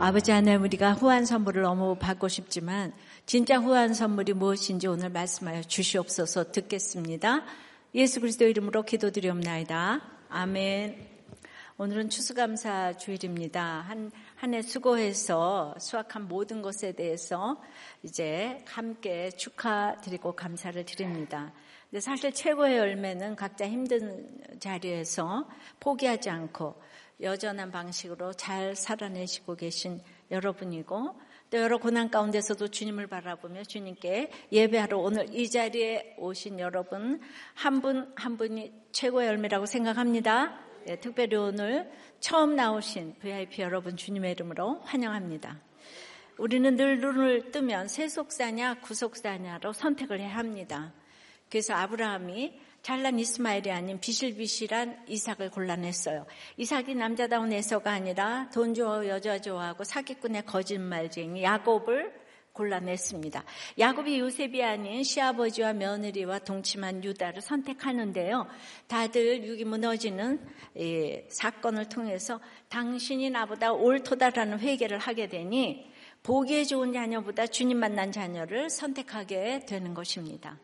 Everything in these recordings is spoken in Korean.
아버지 하나님 우리가 후한 선물을 너무 받고 싶지만 진짜 후한 선물이 무엇인지 오늘 말씀하여 주시옵소서 듣겠습니다. 예수 그리스도 이름으로 기도드리옵나이다. 아멘. 오늘은 추수감사 주일입니다. 한, 한 해 수고해서 수확한 모든 것에 대해서 이제 함께 축하드리고 감사를 드립니다. 근데 사실 최고의 열매는 각자 힘든 자리에서 포기하지 않고 여전한 방식으로 잘 살아내시고 계신 여러분이고 또 여러 고난 가운데서도 주님을 바라보며 주님께 예배하러 오늘 이 자리에 오신 여러분 한 분한 한 분이 최고의 열매라고 생각합니다. 네, 특별히 오늘 처음 나오신 VIP 여러분 주님의 이름으로 환영합니다. 우리는 늘 눈을 뜨면 세속사냐 구속사냐로 선택을 해야 합니다. 그래서 아브라함이 잘난 이스마엘이 아닌 비실비실한 이삭을 골라냈어요. 이삭이 남자다운 에서가 아니라 돈 좋아 여자 좋아하고 사기꾼의 거짓말쟁이 야곱을 골라냈습니다. 야곱이 요셉이 아닌 시아버지와 며느리와 동침한 유다를 선택하는데요. 다들 육이 무너지는 사건을 통해서 당신이 나보다 옳도다라는 회개를 하게 되니 보기에 좋은 자녀보다 주님 만난 자녀를 선택하게 되는 것입니다.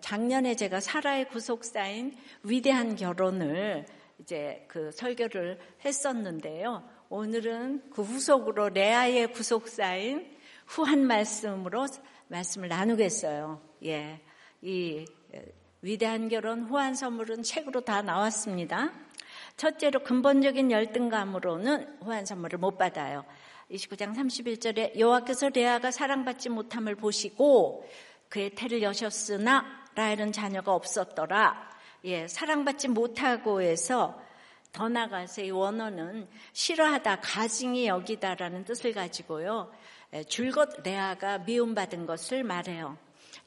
작년에 제가 사라의 구속사인 위대한 결혼을 이제 그 설교를 했었는데요. 오늘은 그 후속으로 레아의 구속사인 후한 말씀으로 말씀을 나누겠어요. 예. 이 위대한 결혼 후한 선물은 책으로 다 나왔습니다. 첫째로 근본적인 열등감으로는 후한 선물을 못 받아요. 29장 31절에 여호와께서 레아가 사랑받지 못함을 보시고 그의 태를 여셨으나 라헬은 자녀가 없었더라. 예, 사랑받지 못하고 해서 더 나가서 이 원어는 싫어하다, 가증이 여기다라는 뜻을 가지고요. 예, 줄곧 레아가 미움받은 것을 말해요.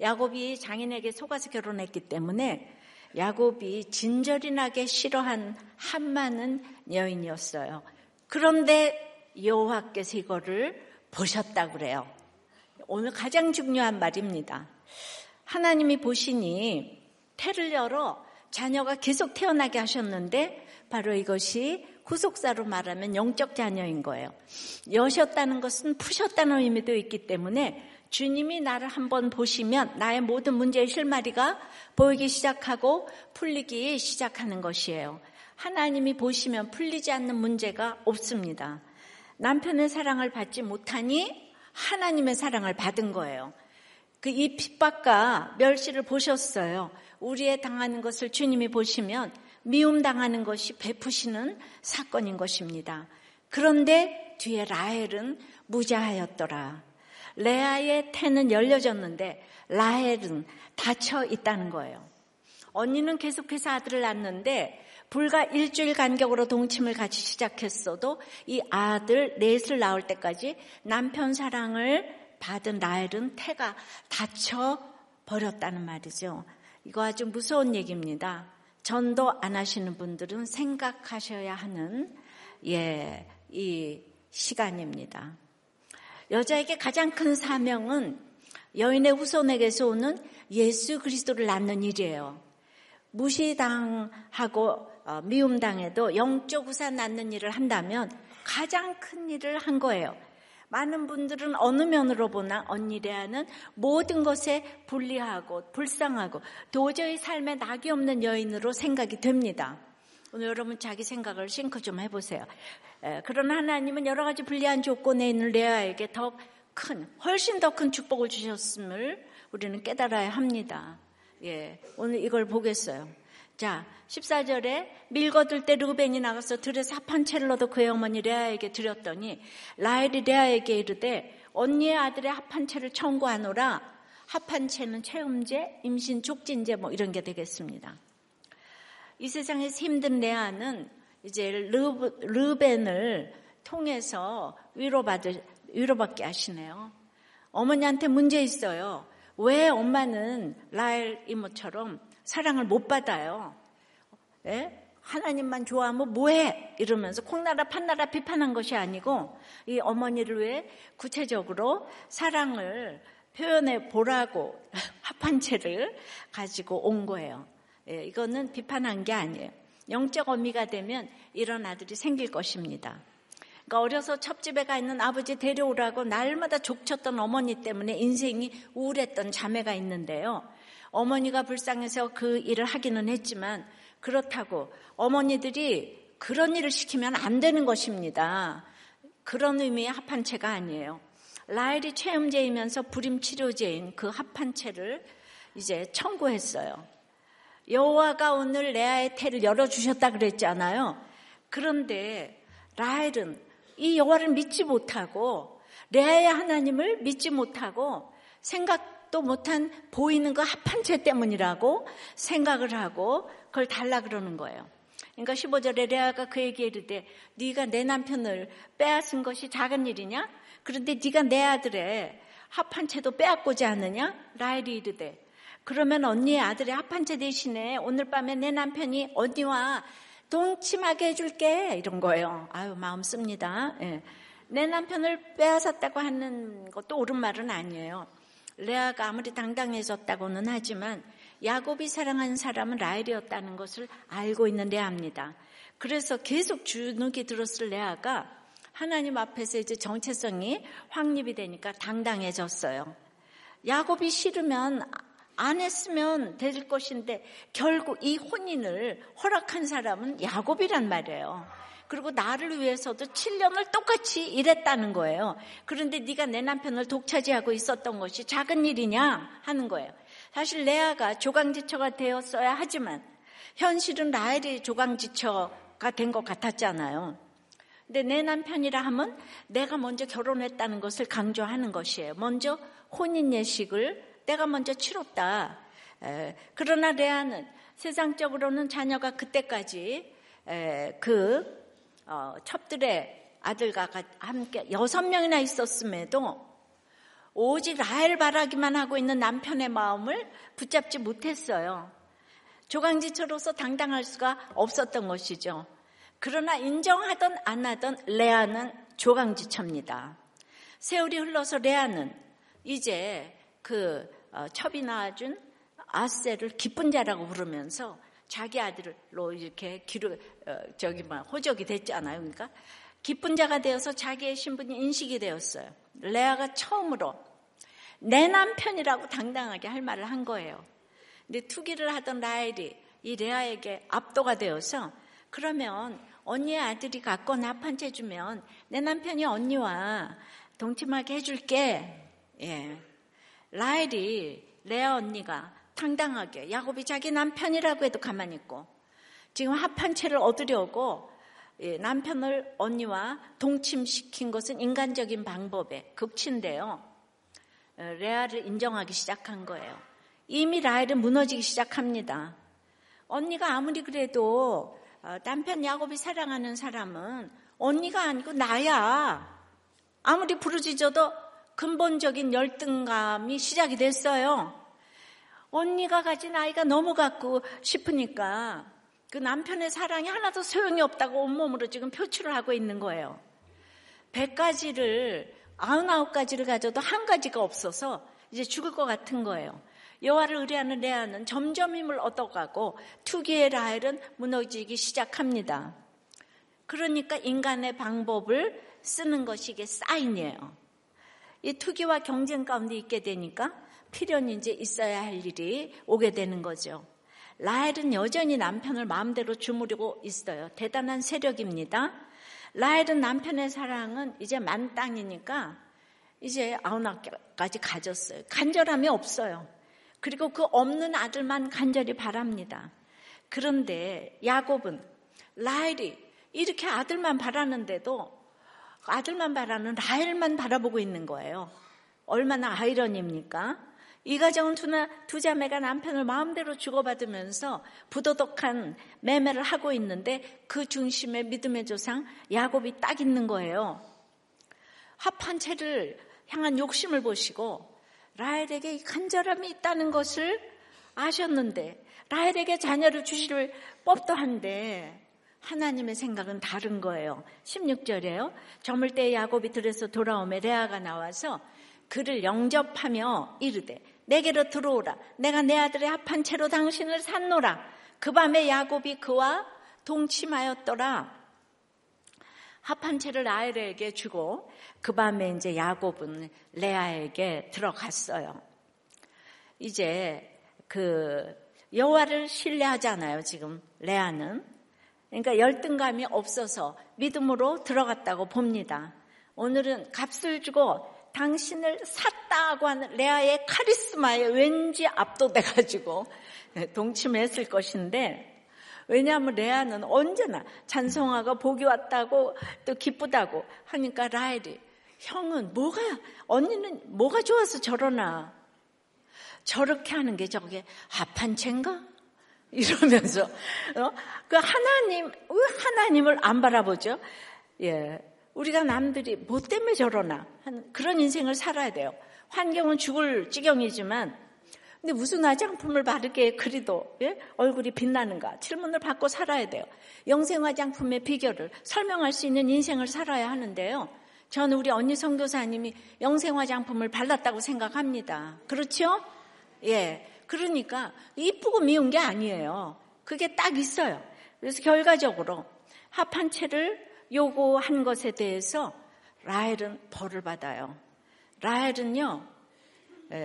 야곱이 장인에게 속아서 결혼했기 때문에 야곱이 진절이 나게 싫어한 한많은 여인이었어요. 그런데 여호와께서 이거를 보셨다 그래요. 오늘 가장 중요한 말입니다. 하나님이 보시니 태를 열어 자녀가 계속 태어나게 하셨는데 바로 이것이 후속사로 말하면 영적 자녀인 거예요. 여셨다는 것은 푸셨다는 의미도 있기 때문에 주님이 나를 한번 보시면 나의 모든 문제의 실마리가 보이기 시작하고 풀리기 시작하는 것이에요. 하나님이 보시면 풀리지 않는 문제가 없습니다. 남편의 사랑을 받지 못하니 하나님의 사랑을 받은 거예요. 그 이 핍박과 멸시를 보셨어요. 우리의 당하는 것을 주님이 보시면 미움 당하는 것이 베푸시는 사건인 것입니다. 그런데 뒤에 라헬은 무자하였더라. 레아의 태는 열려졌는데 라헬은 닫혀 있다는 거예요. 언니는 계속해서 아들을 낳는데 불과 일주일 간격으로 동침을 같이 시작했어도 이 아들 넷을 낳을 때까지 남편 사랑을 받은 라헬은 태가 닫혀 버렸다는 말이죠. 이거 아주 무서운 얘기입니다. 전도 안 하시는 분들은 생각하셔야 하는 예, 이 시간입니다. 여자에게 가장 큰 사명은 여인의 후손에게서 오는 예수 그리스도를 낳는 일이에요. 무시당하고 어, 미움당해도 영적 우산 낳는 일을 한다면 가장 큰 일을 한 거예요. 많은 분들은 어느 면으로 보나 언니 레아는 모든 것에 불리하고 불쌍하고 도저히 삶에 낙이 없는 여인으로 생각이 됩니다. 오늘 여러분 자기 생각을 싱크 좀 해보세요. 그러나 하나님은 여러 가지 불리한 조건에 있는 레아에게 더 큰, 훨씬 더 큰 축복을 주셨음을 우리는 깨달아야 합니다. 예, 오늘 이걸 보겠어요. 자, 14절에 밀거들 때 르벤이 나가서 들에서 합한 채를 얻어 그의 어머니 레아에게 드렸더니 라헬이 레아에게 이르되 언니의 아들의 합한 채를 청구하노라 합한 채는 체음제, 임신 촉진제 뭐 이런 게 되겠습니다. 이 세상에서 힘든 레아는 이제 르, 르벤을 통해서 위로받을, 위로받게 하시네요. 어머니한테 문제 있어요. 왜 엄마는 라헬 이모처럼 사랑을 못 받아요. 예? 하나님만 좋아하면 뭐해? 이러면서 콩나라 판나라 비판한 것이 아니고 이 어머니를 위해 구체적으로 사랑을 표현해 보라고 합한채를 가지고 온 거예요. 예, 이거는 비판한 게 아니에요. 영적 어미가 되면 이런 아들이 생길 것입니다. 그러니까 어려서 첩집에 가 있는 아버지 데려오라고 날마다 족쳤던 어머니 때문에 인생이 우울했던 자매가 있는데요. 어머니가 불쌍해서 그 일을 하기는 했지만 그렇다고 어머니들이 그런 일을 시키면 안 되는 것입니다. 그런 의미의 합한체가 아니에요. 라일이 체험제이면서 불임치료제인 그 합한체를 이제 청구했어요. 여호와가 오늘 레아의 태를 열어주셨다 그랬잖아요. 그런데 라헬은 이 여호와를 믿지 못하고 레아의 하나님을 믿지 못하고 생각 도 못한 보이는 그 합한채 때문이라고 생각을 하고 그걸 달라 그러는 거예요. 그러니까 15절에 레아가 그에게 이르되 네가 내 남편을 빼앗은 것이 작은 일이냐? 그런데 네가 내 아들의 합한 채도 빼앗고자 하느냐? 라헬이 이르되 그러면 언니의 아들의 합한 채 대신에 오늘 밤에 내 남편이 언니와 동침하게 해줄게 이런 거예요. 아유 마음 씁니다. 예. 내 남편을 빼앗았다고 하는 것도 옳은 말은 아니에요. 레아가 아무리 당당해졌다고는 하지만 야곱이 사랑하는 사람은 라헬이었다는 것을 알고 있는 레아입니다. 그래서 계속 주눅이 들었을 레아가 하나님 앞에서 이제 정체성이 확립이 되니까 당당해졌어요. 야곱이 싫으면 안 했으면 될 것인데 결국 이 혼인을 허락한 사람은 야곱이란 말이에요. 그리고 나를 위해서도 7년을 똑같이 일했다는 거예요. 그런데 네가 내 남편을 독차지하고 있었던 것이 작은 일이냐 하는 거예요. 사실 레아가 조강지처가 되었어야 하지만 현실은 라헬이 조강지처가 된 것 같았잖아요. 근데 내 남편이라 하면 내가 먼저 결혼했다는 것을 강조하는 것이에요. 먼저 혼인 예식을 내가 먼저 치렀다. 그러나 레아는 세상적으로는 자녀가 그때까지 그 어, 첩들의 아들과 함께 여섯 명이나 있었음에도 오직 라헬 바라기만 하고 있는 남편의 마음을 붙잡지 못했어요. 조강지처로서 당당할 수가 없었던 것이죠. 그러나 인정하던 안 하던 레아는 조강지처입니다. 세월이 흘러서 레아는 이제 그 어, 첩이 낳아준 아세를 기쁜 자라고 부르면서 자기 아들로 이렇게 기르 어, 저기 막 호적이 됐잖아요. 그러니까 기쁜 자가 되어서 자기의 신분이 인식이 되었어요. 레아가 처음으로 내 남편이라고 당당하게 할 말을 한 거예요. 근데 투기를 하던 라헬이 이 레아에게 압도가 되어서 그러면 언니의 아들이 갖고 나판채 주면 내 남편이 언니와 동침하게 해줄게. 예. 라헬이 레아 언니가 당당하게 야곱이 자기 남편이라고 해도 가만히 있고 지금 합한 채를 얻으려고 예, 남편을 언니와 동침시킨 것은 인간적인 방법의 극치인데요. 어, 레아를 인정하기 시작한 거예요. 이미 라헬은 무너지기 시작합니다. 언니가 아무리 그래도 어, 남편 야곱이 사랑하는 사람은 언니가 아니고 나야. 아무리 부르짖어도 근본적인 열등감이 시작이 됐어요. 언니가 가진 아이가 너무 갖고 싶으니까 그 남편의 사랑이 하나도 소용이 없다고 온몸으로 지금 표출을 하고 있는 거예요. 100가지를 99가지를 가져도 한 가지가 없어서 이제 죽을 것 같은 거예요. 여호와를 의뢰하는 레아는 점점 힘을 얻어가고 투기의 라헬은 무너지기 시작합니다. 그러니까 인간의 방법을 쓰는 것이 이게 사인이에요. 이 투기와 경쟁 가운데 있게 되니까 필연히 이제 있어야 할 일이 오게 되는 거죠. 라헬은 여전히 남편을 마음대로 주무르고 있어요. 대단한 세력입니다. 라헬은 남편의 사랑은 이제 만 땅이니까 이제 아우나까지 가졌어요. 간절함이 없어요. 그리고 그 없는 아들만 간절히 바랍니다. 그런데 야곱은 라헬이 이렇게 아들만 바라는데도 아들만 바라는 라헬만 바라보고 있는 거예요. 얼마나 아이러니입니까? 이 가정은 두 자매가 남편을 마음대로 주고받으면서 부도덕한 매매를 하고 있는데 그 중심에 믿음의 조상 야곱이 딱 있는 거예요. 합한 채를 향한 욕심을 보시고 라헬에게 간절함이 있다는 것을 아셨는데 라헬에게 자녀를 주실 법도 한데 하나님의 생각은 다른 거예요. 16절에요. 저물 때 야곱이 들에서 돌아오며 레아가 나와서 그를 영접하며 이르되 내게로 들어오라. 내가 내 아들의 합한 채로 당신을 산노라. 그 밤에 야곱이 그와 동침하였더라. 합한 채를 라헬에게 주고 그 밤에 이제 야곱은 레아에게 들어갔어요. 이제 그 여호와를 신뢰하잖아요. 지금 레아는 그러니까 열등감이 없어서 믿음으로 들어갔다고 봅니다. 오늘은 값을 주고 당신을 샀다고 하는 레아의 카리스마에 왠지 압도돼가지고 동침했을 것인데 왜냐하면 레아는 언제나 찬송아가 복이 왔다고 또 기쁘다고 하니까 라헬이 형은 뭐가 언니는 뭐가 좋아서 저러나 저렇게 하는 게 저게 합한 채인가? 이러면서 어? 그 하나님 왜 하나님을 안 바라보죠? 예, 우리가 남들이 뭐 때문에 저러나 하는 그런 인생을 살아야 돼요. 환경은 죽을 지경이지만 근데 무슨 화장품을 바르게 그리도 예? 얼굴이 빛나는가 질문을 받고 살아야 돼요. 영생 화장품의 비결을 설명할 수 있는 인생을 살아야 하는데요. 저는 우리 언니 선교사님이 영생 화장품을 발랐다고 생각합니다. 그렇죠? 예. 그러니까 이쁘고 미운 게 아니에요. 그게 딱 있어요. 그래서 결과적으로 합한 채를 요구한 것에 대해서 라헬은 벌을 받아요. 라헬은요,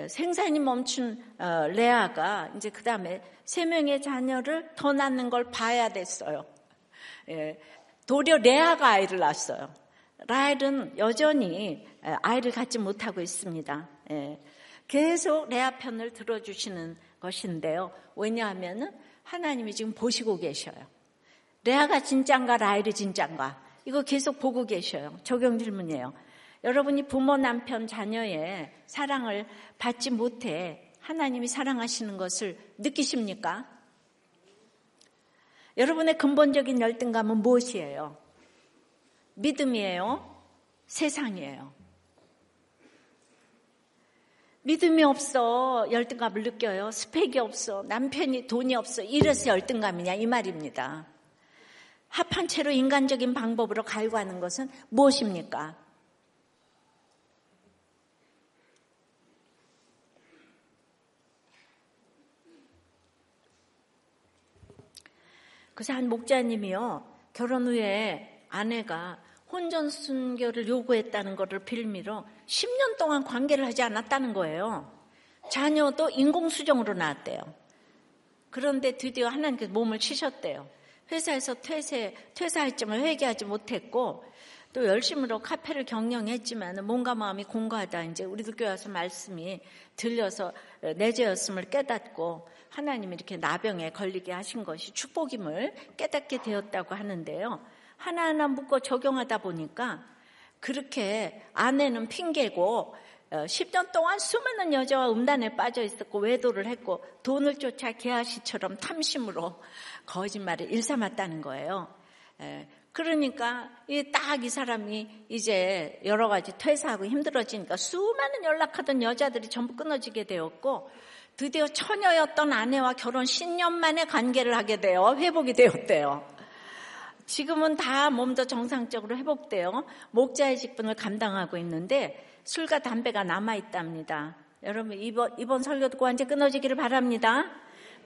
생산이 멈춘 어, 레아가 이제 그 다음에 세 명의 자녀를 더 낳는 걸 봐야 됐어요. 예, 도리어 레아가 아이를 낳았어요. 라헬은 여전히 아이를 갖지 못하고 있습니다. 예, 계속 레아 편을 들어주시는 것인데요. 왜냐하면 하나님이 지금 보시고 계셔요. 레아가 진짠가 라헬이 진짠가 이거 계속 보고 계셔요. 적용 질문이에요. 여러분이 부모, 남편, 자녀의 사랑을 받지 못해 하나님이 사랑하시는 것을 느끼십니까? 여러분의 근본적인 열등감은 무엇이에요? 믿음이에요? 세상이에요? 믿음이 없어 열등감을 느껴요. 스펙이 없어. 남편이 돈이 없어. 이래서 열등감이냐 이 말입니다. 합한 채로 인간적인 방법으로 갈구하는 것은 무엇입니까? 그래서 한 목자님이요, 결혼 후에 아내가 혼전 순결을 요구했다는 것을 빌미로 10년 동안 관계를 하지 않았다는 거예요. 자녀도 인공수정으로 낳았대요. 그런데 드디어 하나님께서 몸을 치셨대요. 회사에서 퇴사, 퇴사할 점을 회개하지 못했고 또 열심으로 카페를 경영했지만 몸과 마음이 공고하다. 이제 우리도 교회 와서 말씀이 들려서 내 죄였음을 깨닫고 하나님이 이렇게 나병에 걸리게 하신 것이 축복임을 깨닫게 되었다고 하는데요. 하나하나 묶어 적용하다 보니까 그렇게 아내는 핑계고 10년 어, 동안 수많은 여자와 음란에 빠져 있었고 외도를 했고 돈을 쫓아 개아시처럼 탐심으로 거짓말을 일삼았다는 거예요. 그러니까 딱 이 사람이 이제 여러 가지 퇴사하고 힘들어지니까 수많은 연락하던 여자들이 전부 끊어지게 되었고 드디어 처녀였던 아내와 결혼 10년 만에 관계를 하게 되어 회복이 되었대요. 지금은 다 몸도 정상적으로 회복되어 목자의 직분을 감당하고 있는데 술과 담배가 남아 있답니다. 여러분 이번, 이번 설교 듣고 완전 끊어지기를 바랍니다.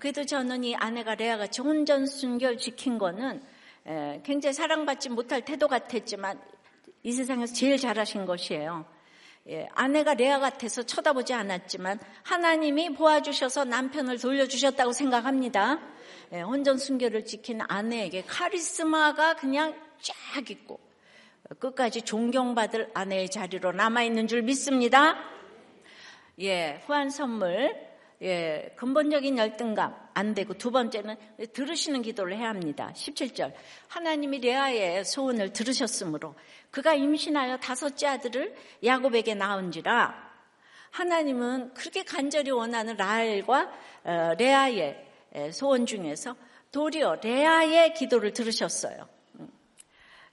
그래도 저는 이 아내가 레아같이 혼전 순결 지킨 거는 굉장히 사랑받지 못할 태도 같았지만 이 세상에서 제일 잘하신 것이에요. 예, 아내가 레아 같아서 쳐다보지 않았지만 하나님이 보아주셔서 남편을 돌려주셨다고 생각합니다. 예, 혼전 순결을 지킨 아내에게 카리스마가 그냥 쫙 있고 끝까지 존경받을 아내의 자리로 남아있는 줄 믿습니다. 예, 후한 선물 예, 근본적인 열등감 안 되고 두 번째는 들으시는 기도를 해야 합니다. 17절. 하나님이 레아의 소원을 들으셨으므로 그가 임신하여 다섯째 아들을 야곱에게 낳은지라 하나님은 그렇게 간절히 원하는 라헬과 어, 레아의 소원 중에서 도리어 레아의 기도를 들으셨어요. 음.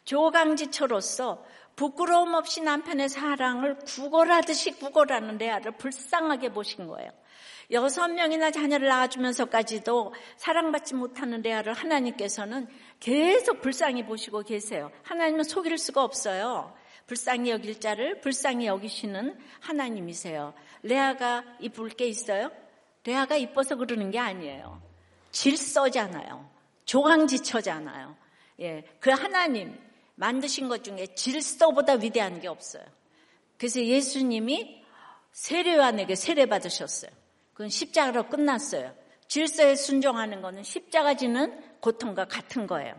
조강지처로서 부끄러움 없이 남편의 사랑을 구걸하듯이 구걸하는 레아를 불쌍하게 보신 거예요. 여섯 명이나 자녀를 낳아주면서까지도 사랑받지 못하는 레아를 하나님께서는 계속 불쌍히 보시고 계세요. 하나님은 속일 수가 없어요. 불쌍히 여길 자를 불쌍히 여기시는 하나님이세요. 레아가 이쁠 게 있어요? 레아가 이뻐서 그러는 게 아니에요. 질서잖아요. 조강지처잖아요. 예, 그 하나님 만드신 것 중에 질서보다 위대한 게 없어요. 그래서 예수님이 세례요한에게 세례 받으셨어요. 그건 십자가로 끝났어요. 질서에 순종하는 것은 십자가 지는 고통과 같은 거예요.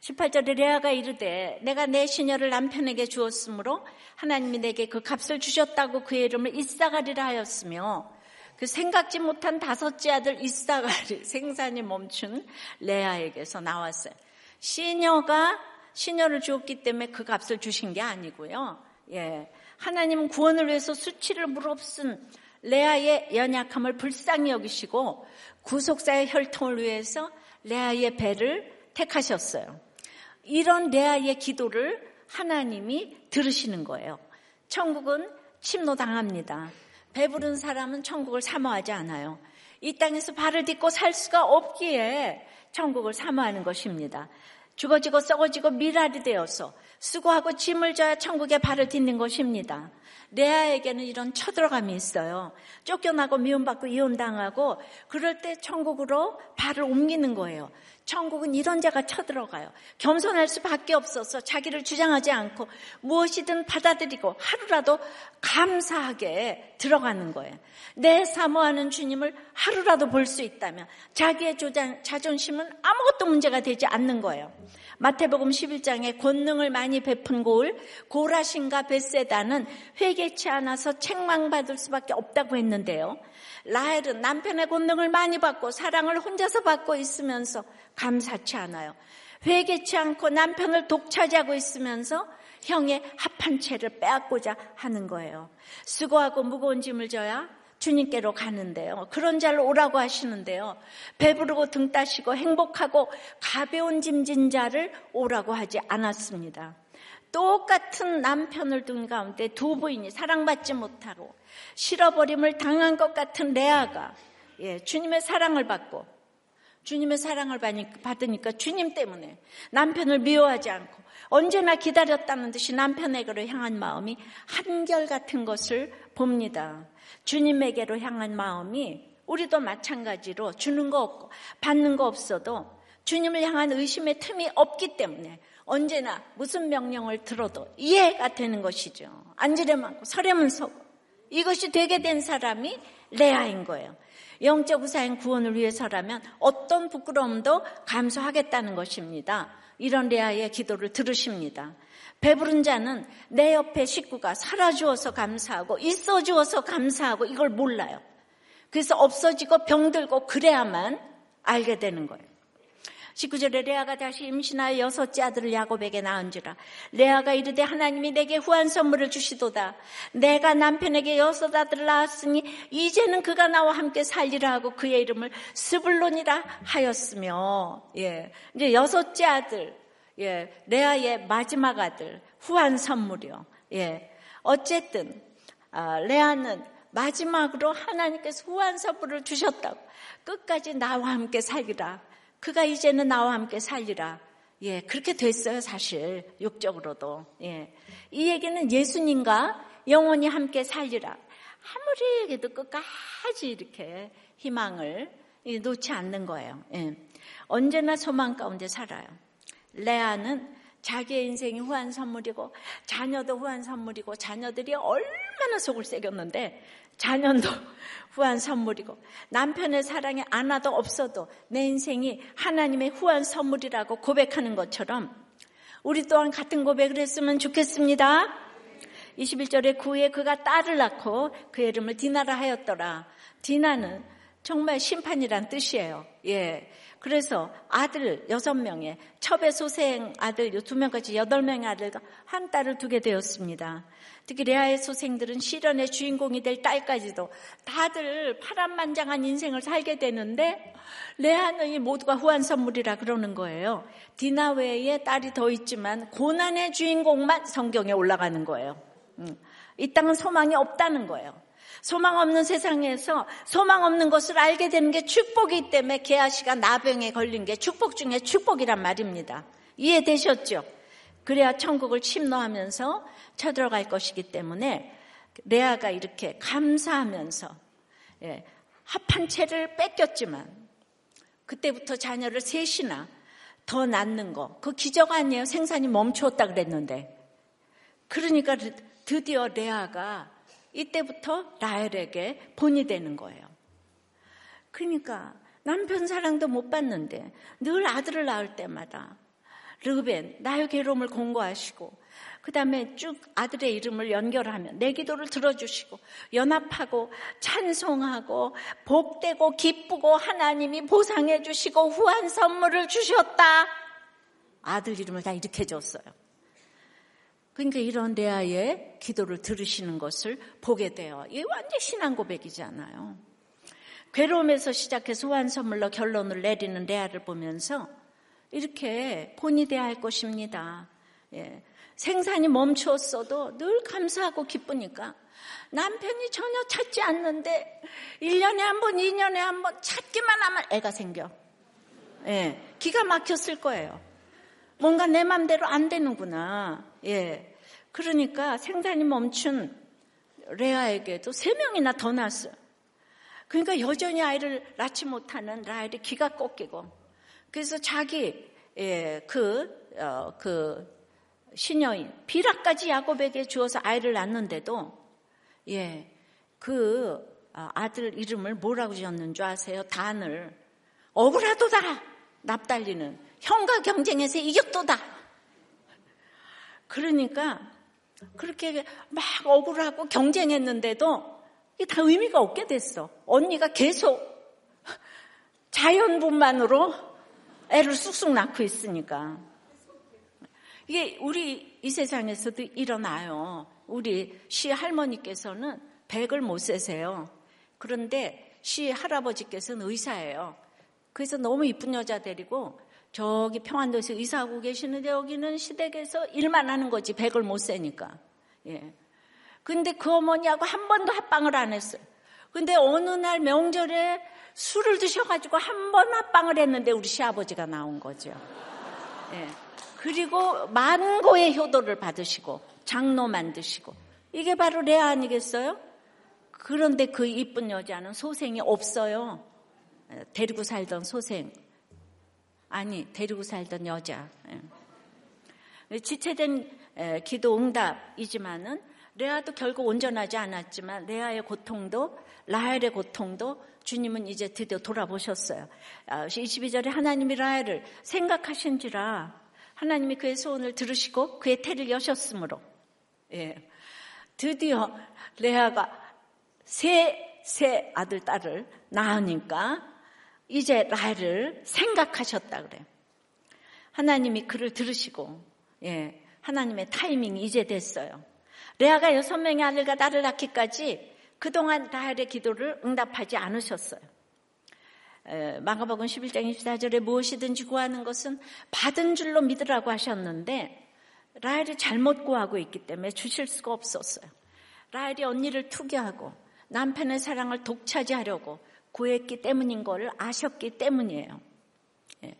18절에 레아가 이르되 내가 내 시녀를 남편에게 주었으므로 하나님이 내게 그 값을 주셨다고 그의 이름을 이사가리라 하였으며 그 생각지 못한 다섯째 아들 이사가리 생산이 멈춘 레아에게서 나왔어요. 시녀가 시녀를 주었기 때문에 그 값을 주신 게 아니고요. 예. 하나님은 구원을 위해서 수치를 무릅쓴 레아의 연약함을 불쌍히 여기시고 구속사의 혈통을 위해서 레아의 배를 택하셨어요. 이런 레아의 기도를 하나님이 들으시는 거예요. 천국은 침노당합니다. 배부른 사람은 천국을 사모하지 않아요. 이 땅에서 발을 딛고 살 수가 없기에 천국을 사모하는 것입니다. 죽어지고 썩어지고 미랄이 되어서 수고하고 짐을 져야 천국에 발을 딛는 것입니다. 레아에게는 이런 쳐들어감이 있어요. 쫓겨나고 미움받고 이혼당하고 그럴 때 천국으로 발을 옮기는 거예요. 천국은 이런 자가 쳐들어가요. 겸손할 수밖에 없어서 자기를 주장하지 않고 무엇이든 받아들이고 하루라도 감사하게 들어가는 거예요. 내 사모하는 주님을 하루라도 볼 수 있다면 자기의 자존심은 아무것도 문제가 되지 않는 거예요. 마태복음 11장에 권능을 많이 베푼 고을 고라신과 베세다는 회개치 않아서 책망받을 수밖에 없다고 했는데요. 라헬은 남편의 권능을 많이 받고 사랑을 혼자서 받고 있으면서 감사치 않아요. 회개치 않고 남편을 독차지하고 있으면서 형의 합한 채를 빼앗고자 하는 거예요. 수고하고 무거운 짐을 져야 주님께로 가는데요. 그런 자를 오라고 하시는데요. 배부르고 등 따시고 행복하고 가벼운 짐진 자를 오라고 하지 않았습니다. 똑같은 남편을 둔 가운데 두 부인이 사랑받지 못하고 실어버림을 당한 것 같은 레아가 예, 주님의 사랑을 받고 주님의 사랑을 받으니까 주님 때문에 남편을 미워하지 않고 언제나 기다렸다는 듯이 남편에게로 향한 마음이 한결같은 것을 봅니다. 주님에게로 향한 마음이 우리도 마찬가지로 주는 거 없고 받는 거 없어도 주님을 향한 의심의 틈이 없기 때문에 언제나 무슨 명령을 들어도 이해가 되는 것이죠. 앉으려면 앉고 서려면 서고 이것이 되게 된 사람이 레아인 거예요. 영적 우사인 구원을 위해서라면 어떤 부끄러움도 감수하겠다는 것입니다. 이런 레아의 기도를 들으십니다. 배부른 자는 내 옆에 식구가 살아주어서 감사하고 있어주어서 감사하고 이걸 몰라요. 그래서 없어지고 병들고 그래야만 알게 되는 거예요. 19절에 레아가 다시 임신하여 여섯째 아들을 야곱에게 낳은지라 레아가 이르되 하나님이 내게 후한 선물을 주시도다 내가 남편에게 여섯 아들을 낳았으니 이제는 그가 나와 함께 살리라 하고 그의 이름을 스불론이라 하였으며 예 이제 여섯째 아들 예 레아의 마지막 아들 후한 선물이요 예 어쨌든 아, 레아는 마지막으로 하나님께서 후한 선물을 주셨다고 끝까지 나와 함께 살리라 그가 이제는 나와 함께 살리라. 예, 그렇게 됐어요, 사실. 육적으로도. 예. 이 얘기는 예수님과 영원히 함께 살리라. 아무리 얘기도 끝까지 이렇게 희망을 놓지 않는 거예요. 예. 언제나 소망 가운데 살아요. 레아는 자기의 인생이 후한 선물이고 자녀도 후한 선물이고 자녀들이 얼마나 속을 새겼는데 자녀도 후한 선물이고 남편의 사랑이 안아도 없어도 내 인생이 하나님의 후한 선물이라고 고백하는 것처럼 우리 또한 같은 고백을 했으면 좋겠습니다. 21절에 그 후에 그가 딸을 낳고 그 이름을 디나라 하였더라. 디나는 정말 심판이란 뜻이에요. 예. 그래서 아들 여섯 명의 첩의 소생 아들 두 명까지 여덟 명의 아들과 한 딸을 두게 되었습니다. 특히 레아의 소생들은 시련의 주인공이 될 딸까지도 다들 파란만장한 인생을 살게 되는데 레아는 이 모두가 후한 선물이라 그러는 거예요. 디나 외에 딸이 더 있지만 고난의 주인공만 성경에 올라가는 거예요. 음. 이 땅은 소망이 없다는 거예요. 소망 없는 세상에서 소망 없는 것을 알게 되는 게 축복이기 때문에 게하시가 나병에 걸린 게 축복 중에 축복이란 말입니다. 이해되셨죠? 그래야 천국을 침노하면서 쳐들어갈 것이기 때문에 레아가 이렇게 감사하면서 예, 합한 채를 뺏겼지만 그때부터 자녀를 셋이나 더 낫는 거. 그 기적 아니에요. 생산이 멈추었다 그랬는데. 그러니까 드디어 레아가 이때부터 라헬에게 본이 되는 거예요. 그러니까 남편 사랑도 못 받는데 늘 아들을 낳을 때마다 르벤 나의 괴로움을 공고하시고 그 다음에 쭉 아들의 이름을 연결하면 내 기도를 들어주시고 연합하고 찬송하고 복되고 기쁘고 하나님이 보상해 주시고 후한 선물을 주셨다. 아들 이름을 다 이렇게 줬어요. 그러니까 이런 레아의 기도를 들으시는 것을 보게 돼요. 이게 완전 신앙 고백이잖아요. 괴로움에서 시작해서 후한 선물로 결론을 내리는 레아를 보면서 이렇게 본이 돼야 할 것입니다. 예. 생산이 멈추었어도 늘 감사하고 기쁘니까 남편이 전혀 찾지 않는데 1년에 한 번, 2년에 한 번 찾기만 하면 애가 생겨. 예. 기가 막혔을 거예요. 뭔가 내 맘대로 안 되는구나. 예. 그러니까 생산이 멈춘 레아에게도 세 명이나 더 낳았어요. 그러니까 여전히 아이를 낳지 못하는 라헬이 기가 꺾이고 그래서 자기 예, 그, 어, 그 시녀인 비라까지 야곱에게 주어서 아이를 낳는데도 예, 그 어, 아들 이름을 뭐라고 지었는 줄 아세요? 단을 억울하도다 납달리는 형과 경쟁에서 이겼도다. 그러니까 그렇게 막 억울하고 경쟁했는데도 이게 다 의미가 없게 됐어. 언니가 계속 자연분만으로 애를 쑥쑥 낳고 있으니까. 이게 우리 이 세상에서도 일어나요. 우리 시 할머니께서는 백을 못 세세요. 그런데 시 할아버지께서는 의사예요. 그래서 너무 이쁜 여자 데리고 저기 평안도에서 의사하고 계시는데 여기는 시댁에서 일만 하는 거지 백을 못 세니까. 예. 근데 그 어머니하고 한 번도 합방을 안 했어요. 근데 어느 날 명절에 술을 드셔가지고 한 번 합방을 했는데 우리 시아버지가 나온 거죠. 예. 그리고 만고의 효도를 받으시고 장로 만드시고 이게 바로 레아 아니겠어요? 그런데 그 이쁜 여자는 소생이 없어요. 데리고 살던 소생. 아니, 데리고 살던 여자. 예. 지체된 기도 응답이지만은 레아도 결국 온전하지 않았지만 레아의 고통도 라헬의 고통도 주님은 이제 드디어 돌아보셨어요. 22절에 아, 하나님이 라헬을 생각하신지라 하나님이 그의 소원을 들으시고 그의 태를 여셨으므로 예. 드디어 레아가 세, 세 아들, 딸을 낳으니까 이제 라헬을 생각하셨다 그래요. 하나님이 그를 들으시고 예. 하나님의 타이밍이 이제 됐어요. 레아가 여섯 명의 아들과 딸을 낳기까지 그동안 라헬의 기도를 응답하지 않으셨어요. 마가복음 11장 24절에 무엇이든지 구하는 것은 받은 줄로 믿으라고 하셨는데 라헬이 잘못 구하고 있기 때문에 주실 수가 없었어요. 라헬이 언니를 투기하고 남편의 사랑을 독차지하려고 구했기 때문인 걸 아셨기 때문이에요. 예.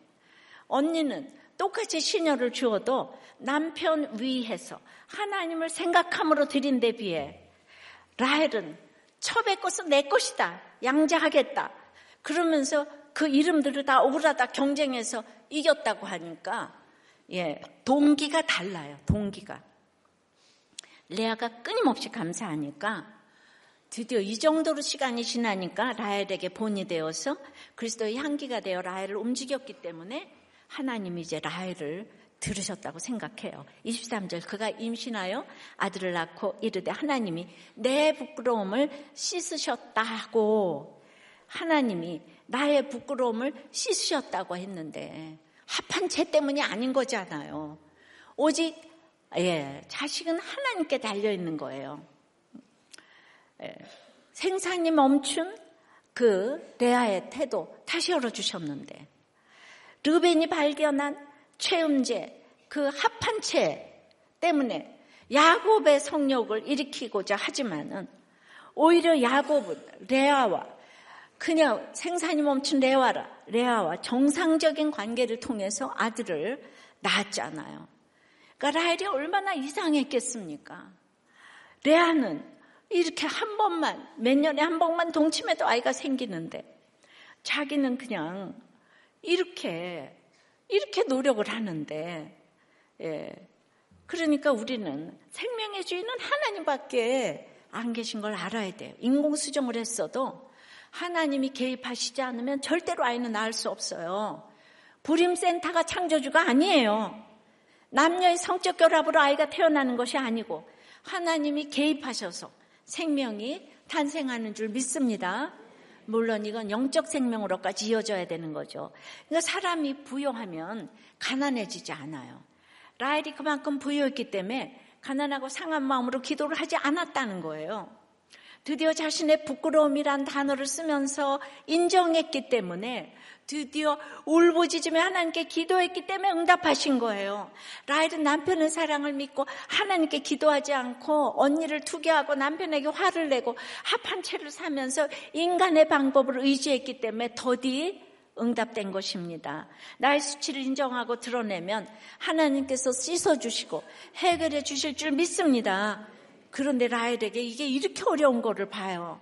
언니는 똑같이 시녀를 주어도 남편 위해서 하나님을 생각함으로 드린 데 비해 라헬은 첩의 것은 내 것이다. 양자하겠다. 그러면서 그 이름들을 다 억울하다 경쟁해서 이겼다고 하니까 예, 동기가 달라요. 동기가. 레아가 끊임없이 감사하니까 드디어 이 정도로 시간이 지나니까 라헬에게 본이 되어서 그리스도의 향기가 되어 라헬을 움직였기 때문에 하나님이 이제 라헬을 들으셨다고 생각해요. 23절 그가 임신하여 아들을 낳고 이르되 하나님이 내 부끄러움을 씻으셨다고 하나님이 나의 부끄러움을 씻으셨다고 했는데 합한 채 때문이 아닌 거잖아요. 오직 예, 자식은 하나님께 달려 있는 거예요. 예, 생산이 멈춘 그 레아의 태도 다시 열어주셨는데 르벤이 발견한 최음제, 그 합한 채 때문에 야곱의 성욕을 일으키고자 하지만은 오히려 야곱은 레아와 그냥 생산이 멈춘 레아라, 레아와 정상적인 관계를 통해서 아들을 낳았잖아요. 그러니까 라헬이 얼마나 이상했겠습니까? 레아는 이렇게 한 번만, 몇 년에 한 번만 동침해도 아이가 생기는데 자기는 그냥 이렇게 이렇게 노력을 하는데, 예. 그러니까 우리는 생명의 주인은 하나님밖에 안 계신 걸 알아야 돼요. 인공수정을 했어도 하나님이 개입하시지 않으면 절대로 아이는 낳을 수 없어요. 불임센터가 창조주가 아니에요. 남녀의 성적 결합으로 아이가 태어나는 것이 아니고 하나님이 개입하셔서 생명이 탄생하는 줄 믿습니다. 물론 이건 영적 생명으로까지 이어져야 되는 거죠. 그러니까 사람이 부여하면 가난해지지 않아요. 라헬이 그만큼 부여했기 때문에 가난하고 상한 마음으로 기도를 하지 않았다는 거예요. 드디어 자신의 부끄러움이란 단어를 쓰면서 인정했기 때문에 드디어 울부짖으며 하나님께 기도했기 때문에 응답하신 거예요. 라헬은 남편의 사랑을 믿고 하나님께 기도하지 않고 언니를 투기하고 남편에게 화를 내고 합한 채를 사면서 인간의 방법을 의지했기 때문에 더디 응답된 것입니다. 나의 수치를 인정하고 드러내면 하나님께서 씻어주시고 해결해 주실 줄 믿습니다. 그런데 라헬에게 이게 이렇게 어려운 거를 봐요.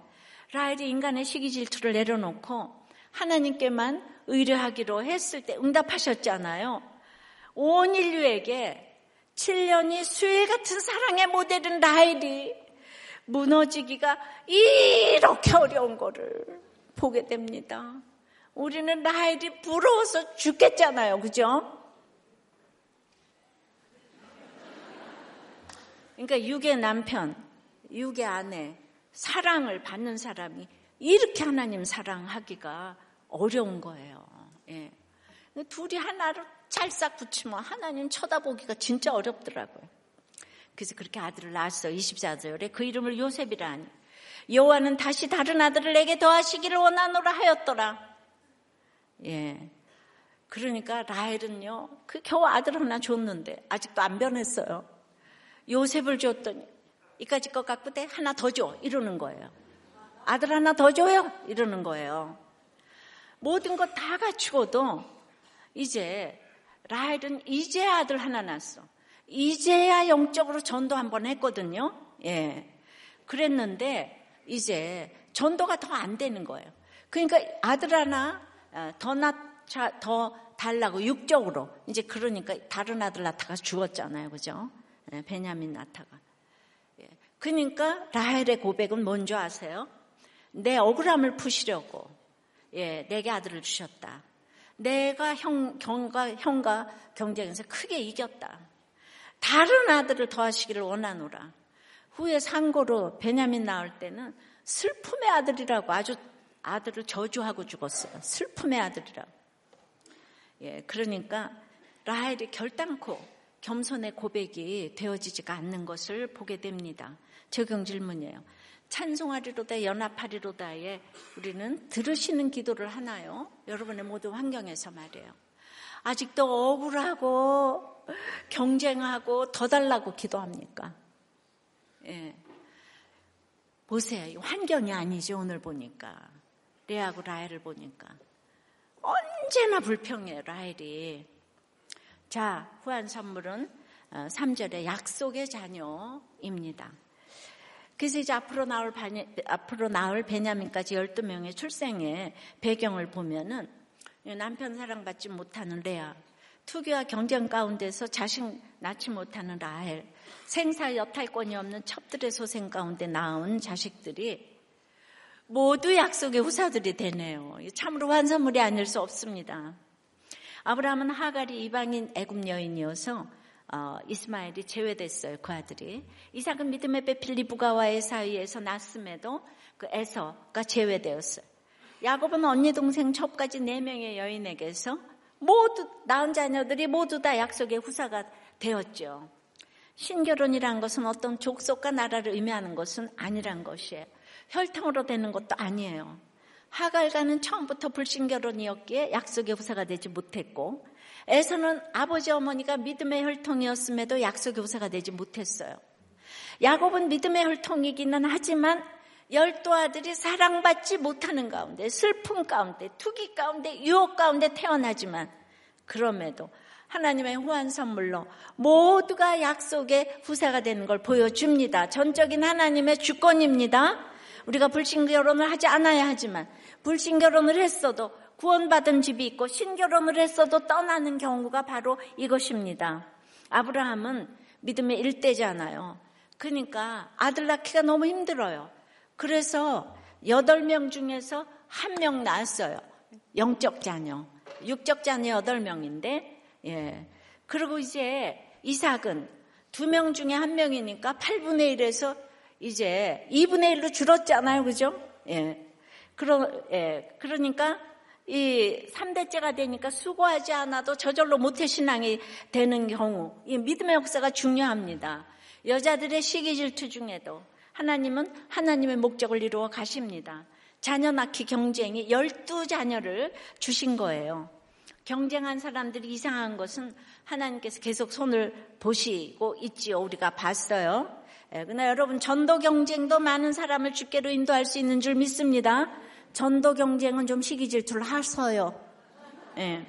라헬이 인간의 시기 질투를 내려놓고 하나님께만 의뢰하기로 했을 때 응답하셨잖아요. 온 인류에게 7년이 수혜 같은 사랑의 모델은 라헬이 무너지기가 이렇게 어려운 거를 보게 됩니다. 우리는 라헬이 부러워서 죽겠잖아요. 그죠? 그러니까 육의 남편, 육의 아내, 사랑을 받는 사람이 이렇게 하나님 사랑하기가 어려운 거예요. 예. 둘이 하나를 찰싹 붙이면 하나님 쳐다보기가 진짜 어렵더라고요. 그래서 그렇게 아들을 낳았어. 24절에 그 이름을 요셉이라 하니. 여호와는 다시 다른 아들을 내게 더하시기를 원하노라 하였더라. 예. 그러니까 라헬은요, 그 겨우 아들 하나 줬는데 아직도 안 변했어요. 요셉을 줬더니 이까지 것 갖고 돼 하나 더 줘. 이러는 거예요. 아들 하나 더 줘요. 이러는 거예요. 모든 것다 갖추고도 이제 라헬은 이제 아들 하나 낳았어. 이제야 영적으로 전도 한번 했거든요. 예. 그랬는데 이제 전도가 더 안 되는 거예요. 그러니까 아들 하나 어, 더 낳자 더 달라고 육적으로 이제 그러니까 다른 아들 낳다가 죽었잖아요. 그죠? 예, 베냐민 낳다가. 예. 그러니까 라헬의 고백은 뭔지 아세요? 내 억울함을 푸시려고 예, 내게 아들을 주셨다. 내가 형, 경과, 형과 경쟁에서 크게 이겼다. 다른 아들을 더하시기를 원하노라. 후에 상고로 베냐민 나올 때는 슬픔의 아들이라고 아주 아들을 저주하고 죽었어요. 슬픔의 아들이라고. 예, 그러니까 라헬이 결단코 겸손의 고백이 되어지지가 않는 것을 보게 됩니다. 적용 질문이에요. 찬송하리로다 연합하리로다에 우리는 들으시는 기도를 하나요? 여러분의 모든 환경에서 말이에요. 아직도 억울하고 경쟁하고 더 달라고 기도합니까? 예. 보세요. 환경이 아니죠. 오늘 보니까. 레아하고 라헬을 보니까. 언제나 불평해요. 라헬이. 자, 후한 선물은 3절의 어, 약속의 자녀입니다. 그래서 이제 앞으로 나올, 바니, 앞으로 나올 베냐민까지 12명의 출생의 배경을 보면은 남편 사랑받지 못하는 레아, 투기와 경쟁 가운데서 자식 낳지 못하는 라헬, 생사 여탈권이 없는 첩들의 소생 가운데 낳은 자식들이 모두 약속의 후사들이 되네요. 참으로 환선물이 아닐 수 없습니다. 아브라함은 하갈이 이방인 애굽 여인이어서 어, 이스마엘이 제외됐어요. 그 아들이. 이삭은 믿음의 배 필리부가와의 사이에서 낳았음에도 그 에서가 제외되었어요. 야곱은 언니 동생 첩까지 네 명의 여인에게서 모두 낳은 자녀들이 모두 다 약속의 후사가 되었죠. 신결혼이란 것은 어떤 족속과 나라를 의미하는 것은 아니란 것이에요. 혈통으로 되는 것도 아니에요. 하갈과는 처음부터 불신결혼이었기에 약속의 후사가 되지 못했고 에서는 아버지 어머니가 믿음의 혈통이었음에도 약속의 후사가 되지 못했어요. 야곱은 믿음의 혈통이기는 하지만 열두 아들이 사랑받지 못하는 가운데 슬픔 가운데 투기 가운데 유혹 가운데 태어나지만 그럼에도 하나님의 후한 선물로 모두가 약속의 후사가 되는 걸 보여줍니다. 전적인 하나님의 주권입니다. 우리가 불신 결혼을 하지 않아야 하지만 불신 결혼을 했어도 구원받은 집이 있고 신결혼을 했어도 떠나는 경우가 바로 이것입니다. 아브라함은 믿음의 일대잖아요. 그러니까 아들 낳기가 너무 힘들어요. 그래서 여덟 명 중에서 한 명 낳았어요. 영적 자녀. 육적 자녀 여덟 명인데, 예. 그리고 이제 이삭은 두 명 중에 한 명이니까 8분의 1에서 이제 2분의 1로 줄었잖아요. 그죠? 예. 그러, 예. 그러니까 이 3대째가 되니까 수고하지 않아도 저절로 모태신앙이 되는 경우, 이 믿음의 역사가 중요합니다. 여자들의 시기 질투 중에도 하나님은 하나님의 목적을 이루어 가십니다. 자녀 낳기 경쟁이 열두 자녀를 주신 거예요. 경쟁한 사람들이 이상한 것은 하나님께서 계속 손을 보시고 있지요. 우리가 봤어요. 예, 그러나 여러분 전도 경쟁도 많은 사람을 주께로 인도할 수 있는 줄 믿습니다. 전도 경쟁은 좀 시기 질투를 하셔요. 예.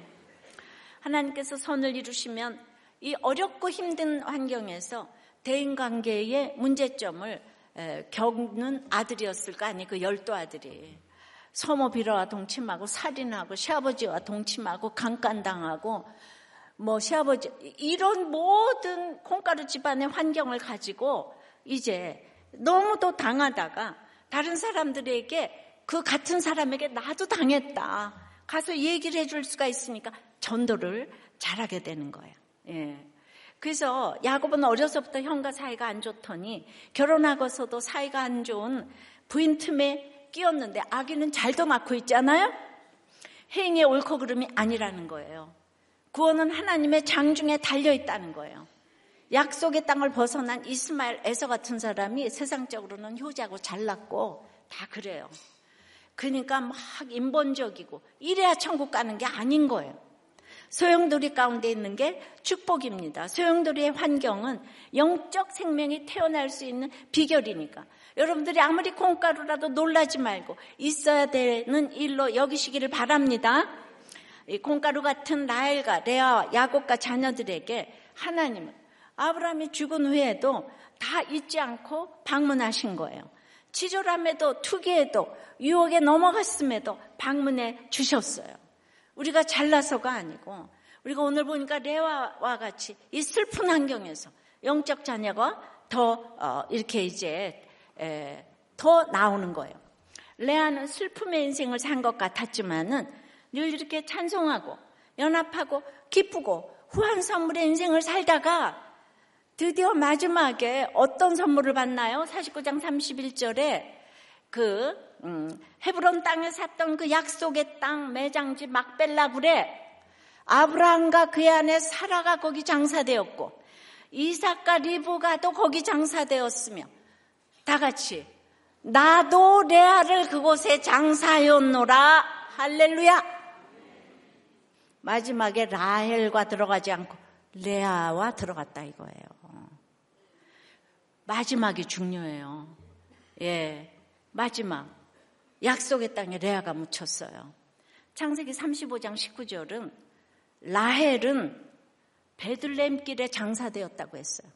하나님께서 선을 이루시면 이 어렵고 힘든 환경에서 대인 관계의 문제점을 겪는 아들이었을 거 아니 그 열두 아들이 서모 비라와 동침하고 살인하고 시아버지와 동침하고 강간당하고 뭐 시아버지 이런 모든 콩가루 집안의 환경을 가지고 이제 너무도 당하다가 다른 사람들에게 그 같은 사람에게 나도 당했다. 가서 얘기를 해줄 수가 있으니까 전도를 잘하게 되는 거예요. 예. 그래서 야곱은 어려서부터 형과 사이가 안 좋더니 결혼하고서도 사이가 안 좋은 부인 틈에 끼었는데 아기는 잘도 낳고 있잖아요. 행의 옳고 그름이 아니라는 거예요. 구원은 하나님의 장중에 달려 있다는 거예요. 약속의 땅을 벗어난 이스마엘 에서 같은 사람이 세상적으로는 효자고 잘났고 다 그래요. 그러니까 막 인본적이고 이래야 천국 가는 게 아닌 거예요. 소용돌이 가운데 있는 게 축복입니다. 소용돌이의 환경은 영적 생명이 태어날 수 있는 비결이니까. 여러분들이 아무리 콩가루라도 놀라지 말고 있어야 되는 일로 여기시기를 바랍니다. 이 콩가루 같은 라헬과 레아와 야곱과 자녀들에게 하나님은 아브라함이 죽은 후에도 다 잊지 않고 방문하신 거예요. 치졸함에도 투기에도 유혹에 넘어갔음에도 방문해 주셨어요. 우리가 잘나서가 아니고 우리가 오늘 보니까 레아와 같이 이 슬픈 환경에서 영적 자녀가 더 어, 이렇게 이제 더 나오는 거예요. 레아는 슬픔의 인생을 산 것 같았지만은 늘 이렇게 찬송하고 연합하고 기쁘고 후한 선물의 인생을 살다가 드디어 마지막에 어떤 선물을 받나요? 49장 31절에 그 음, 헤브론 땅에 샀던 그 약속의 땅 매장지 막벨라굴에 아브라함과 그의 아내 사라가 거기 장사되었고 이삭과 리브가도 거기 장사되었으며 다 같이 나도 레아를 그곳에 장사였노라 할렐루야 마지막에 라헬과 들어가지 않고 레아와 들어갔다 이거예요. 마지막이 중요해요. 예, 마지막. 약속의 땅에 레아가 묻혔어요. 창세기 35장 19절은 라헬은 베들렘 길에 장사되었다고 했어요.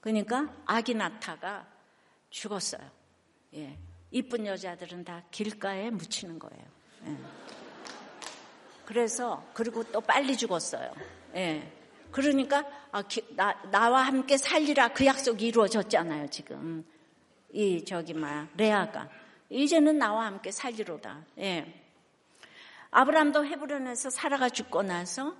그러니까 아기 나타가 죽었어요. 예. 이쁜 여자들은 다 길가에 묻히는 거예요. 예. 그래서 그리고 또 빨리 죽었어요. 예. 그러니까 아, 나, 나와 함께 살리라 그 약속이 이루어졌잖아요. 지금 이 저기 막 레아가 이제는 나와 함께 살리로다. 예. 아브라함도 헤브론에서 살아가 죽고 나서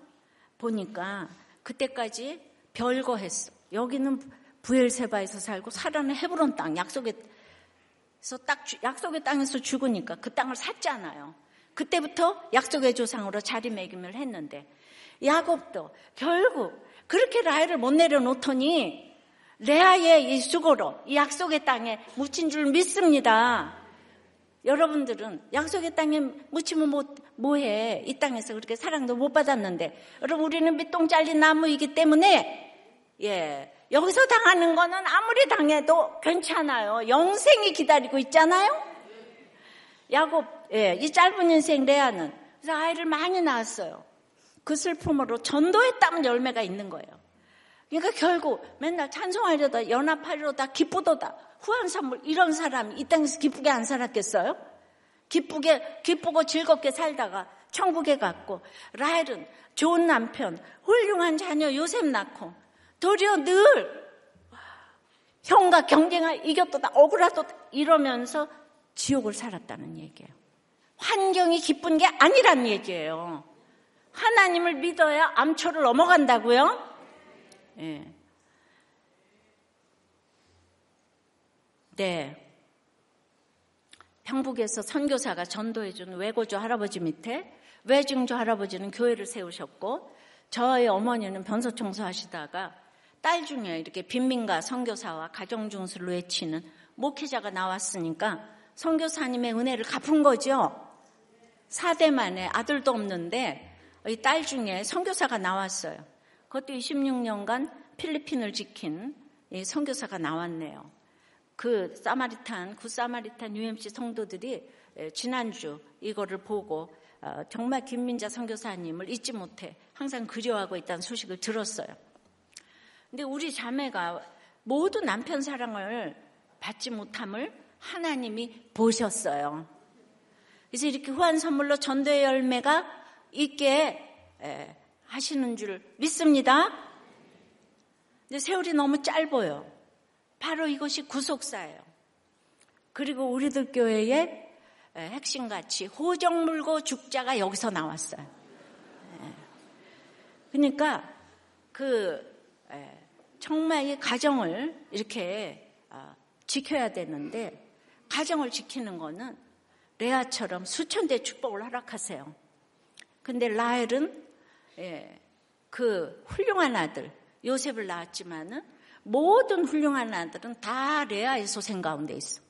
보니까 그때까지 별거 했어. 여기는 부엘세바에서 살고 사라는 헤브론 땅 약속에서 딱 약속의 땅에서 죽으니까 그 땅을 샀잖아요. 그때부터 약속의 조상으로 자리매김을 했는데 야곱도 결국 그렇게 라헬을 못 내려놓더니 레아의 이 수고로 이 약속의 땅에 묻힌 줄 믿습니다. 여러분들은 약속의 땅에 묻히면 뭐, 뭐해? 이 땅에서 그렇게 사랑도 못 받았는데. 여러분, 우리는 밑동 잘린 나무이기 때문에, 예. 여기서 당하는 거는 아무리 당해도 괜찮아요. 영생이 기다리고 있잖아요? 야곱, 예. 이 짧은 인생 레아는. 그래서 아이를 많이 낳았어요. 그 슬픔으로 전도했다면 열매가 있는 거예요. 그러니까 결국 맨날 찬송하려다 연합하려다 기쁘도다 후한 선물 이런 사람이 이 땅에서 기쁘게 안 살았겠어요? 기쁘게 기쁘고 즐겁게 살다가 천국에 갔고 라헬은 좋은 남편, 훌륭한 자녀 요셉 낳고 도리어 늘 형과 경쟁을 이겼다 억울하다 이러면서 지옥을 살았다는 얘기예요. 환경이 기쁜 게 아니란 얘기예요. 하나님을 믿어야 암초를 넘어간다고요? 예. 네. 평북에서 선교사가 전도해준 외고조 할아버지 밑에 외증조 할아버지는 교회를 세우셨고 저의 어머니는 변소 청소하시다가 딸 중에 이렇게 빈민가 선교사와 가정중수를 외치는 목회자가 나왔으니까 선교사님의 은혜를 갚은 거죠. 4대 만에 아들도 없는데 이 딸 중에 선교사가 나왔어요. 그것도 26년간 필리핀을 지킨 선교사가 나왔네요. 그 사마리탄, 구 사마리탄 UMC 성도들이 지난주 이거를 보고 어, 정말 김민자 선교사님을 잊지 못해 항상 그리워하고 있다는 소식을 들었어요. 근데 우리 자매가 모두 남편 사랑을 받지 못함을 하나님이 보셨어요. 그래서 이렇게 후한 선물로 전도의 열매가 있게 하시는 줄 믿습니다. 근데 세월이 너무 짧아요. 바로 이것이 구속사예요. 그리고 우리들 교회의 핵심같이 호정 물고 죽자가 여기서 나왔어요. 그러니까 그 정말 이 가정을 이렇게 아, 지켜야 되는데 가정을 지키는 거는 레아처럼 수천 대 축복을 허락하세요. 근데 라헬은 예, 그 훌륭한 아들 요셉을 낳았지만은 모든 훌륭한 아들은 다 레아의 소생 가운데 있어.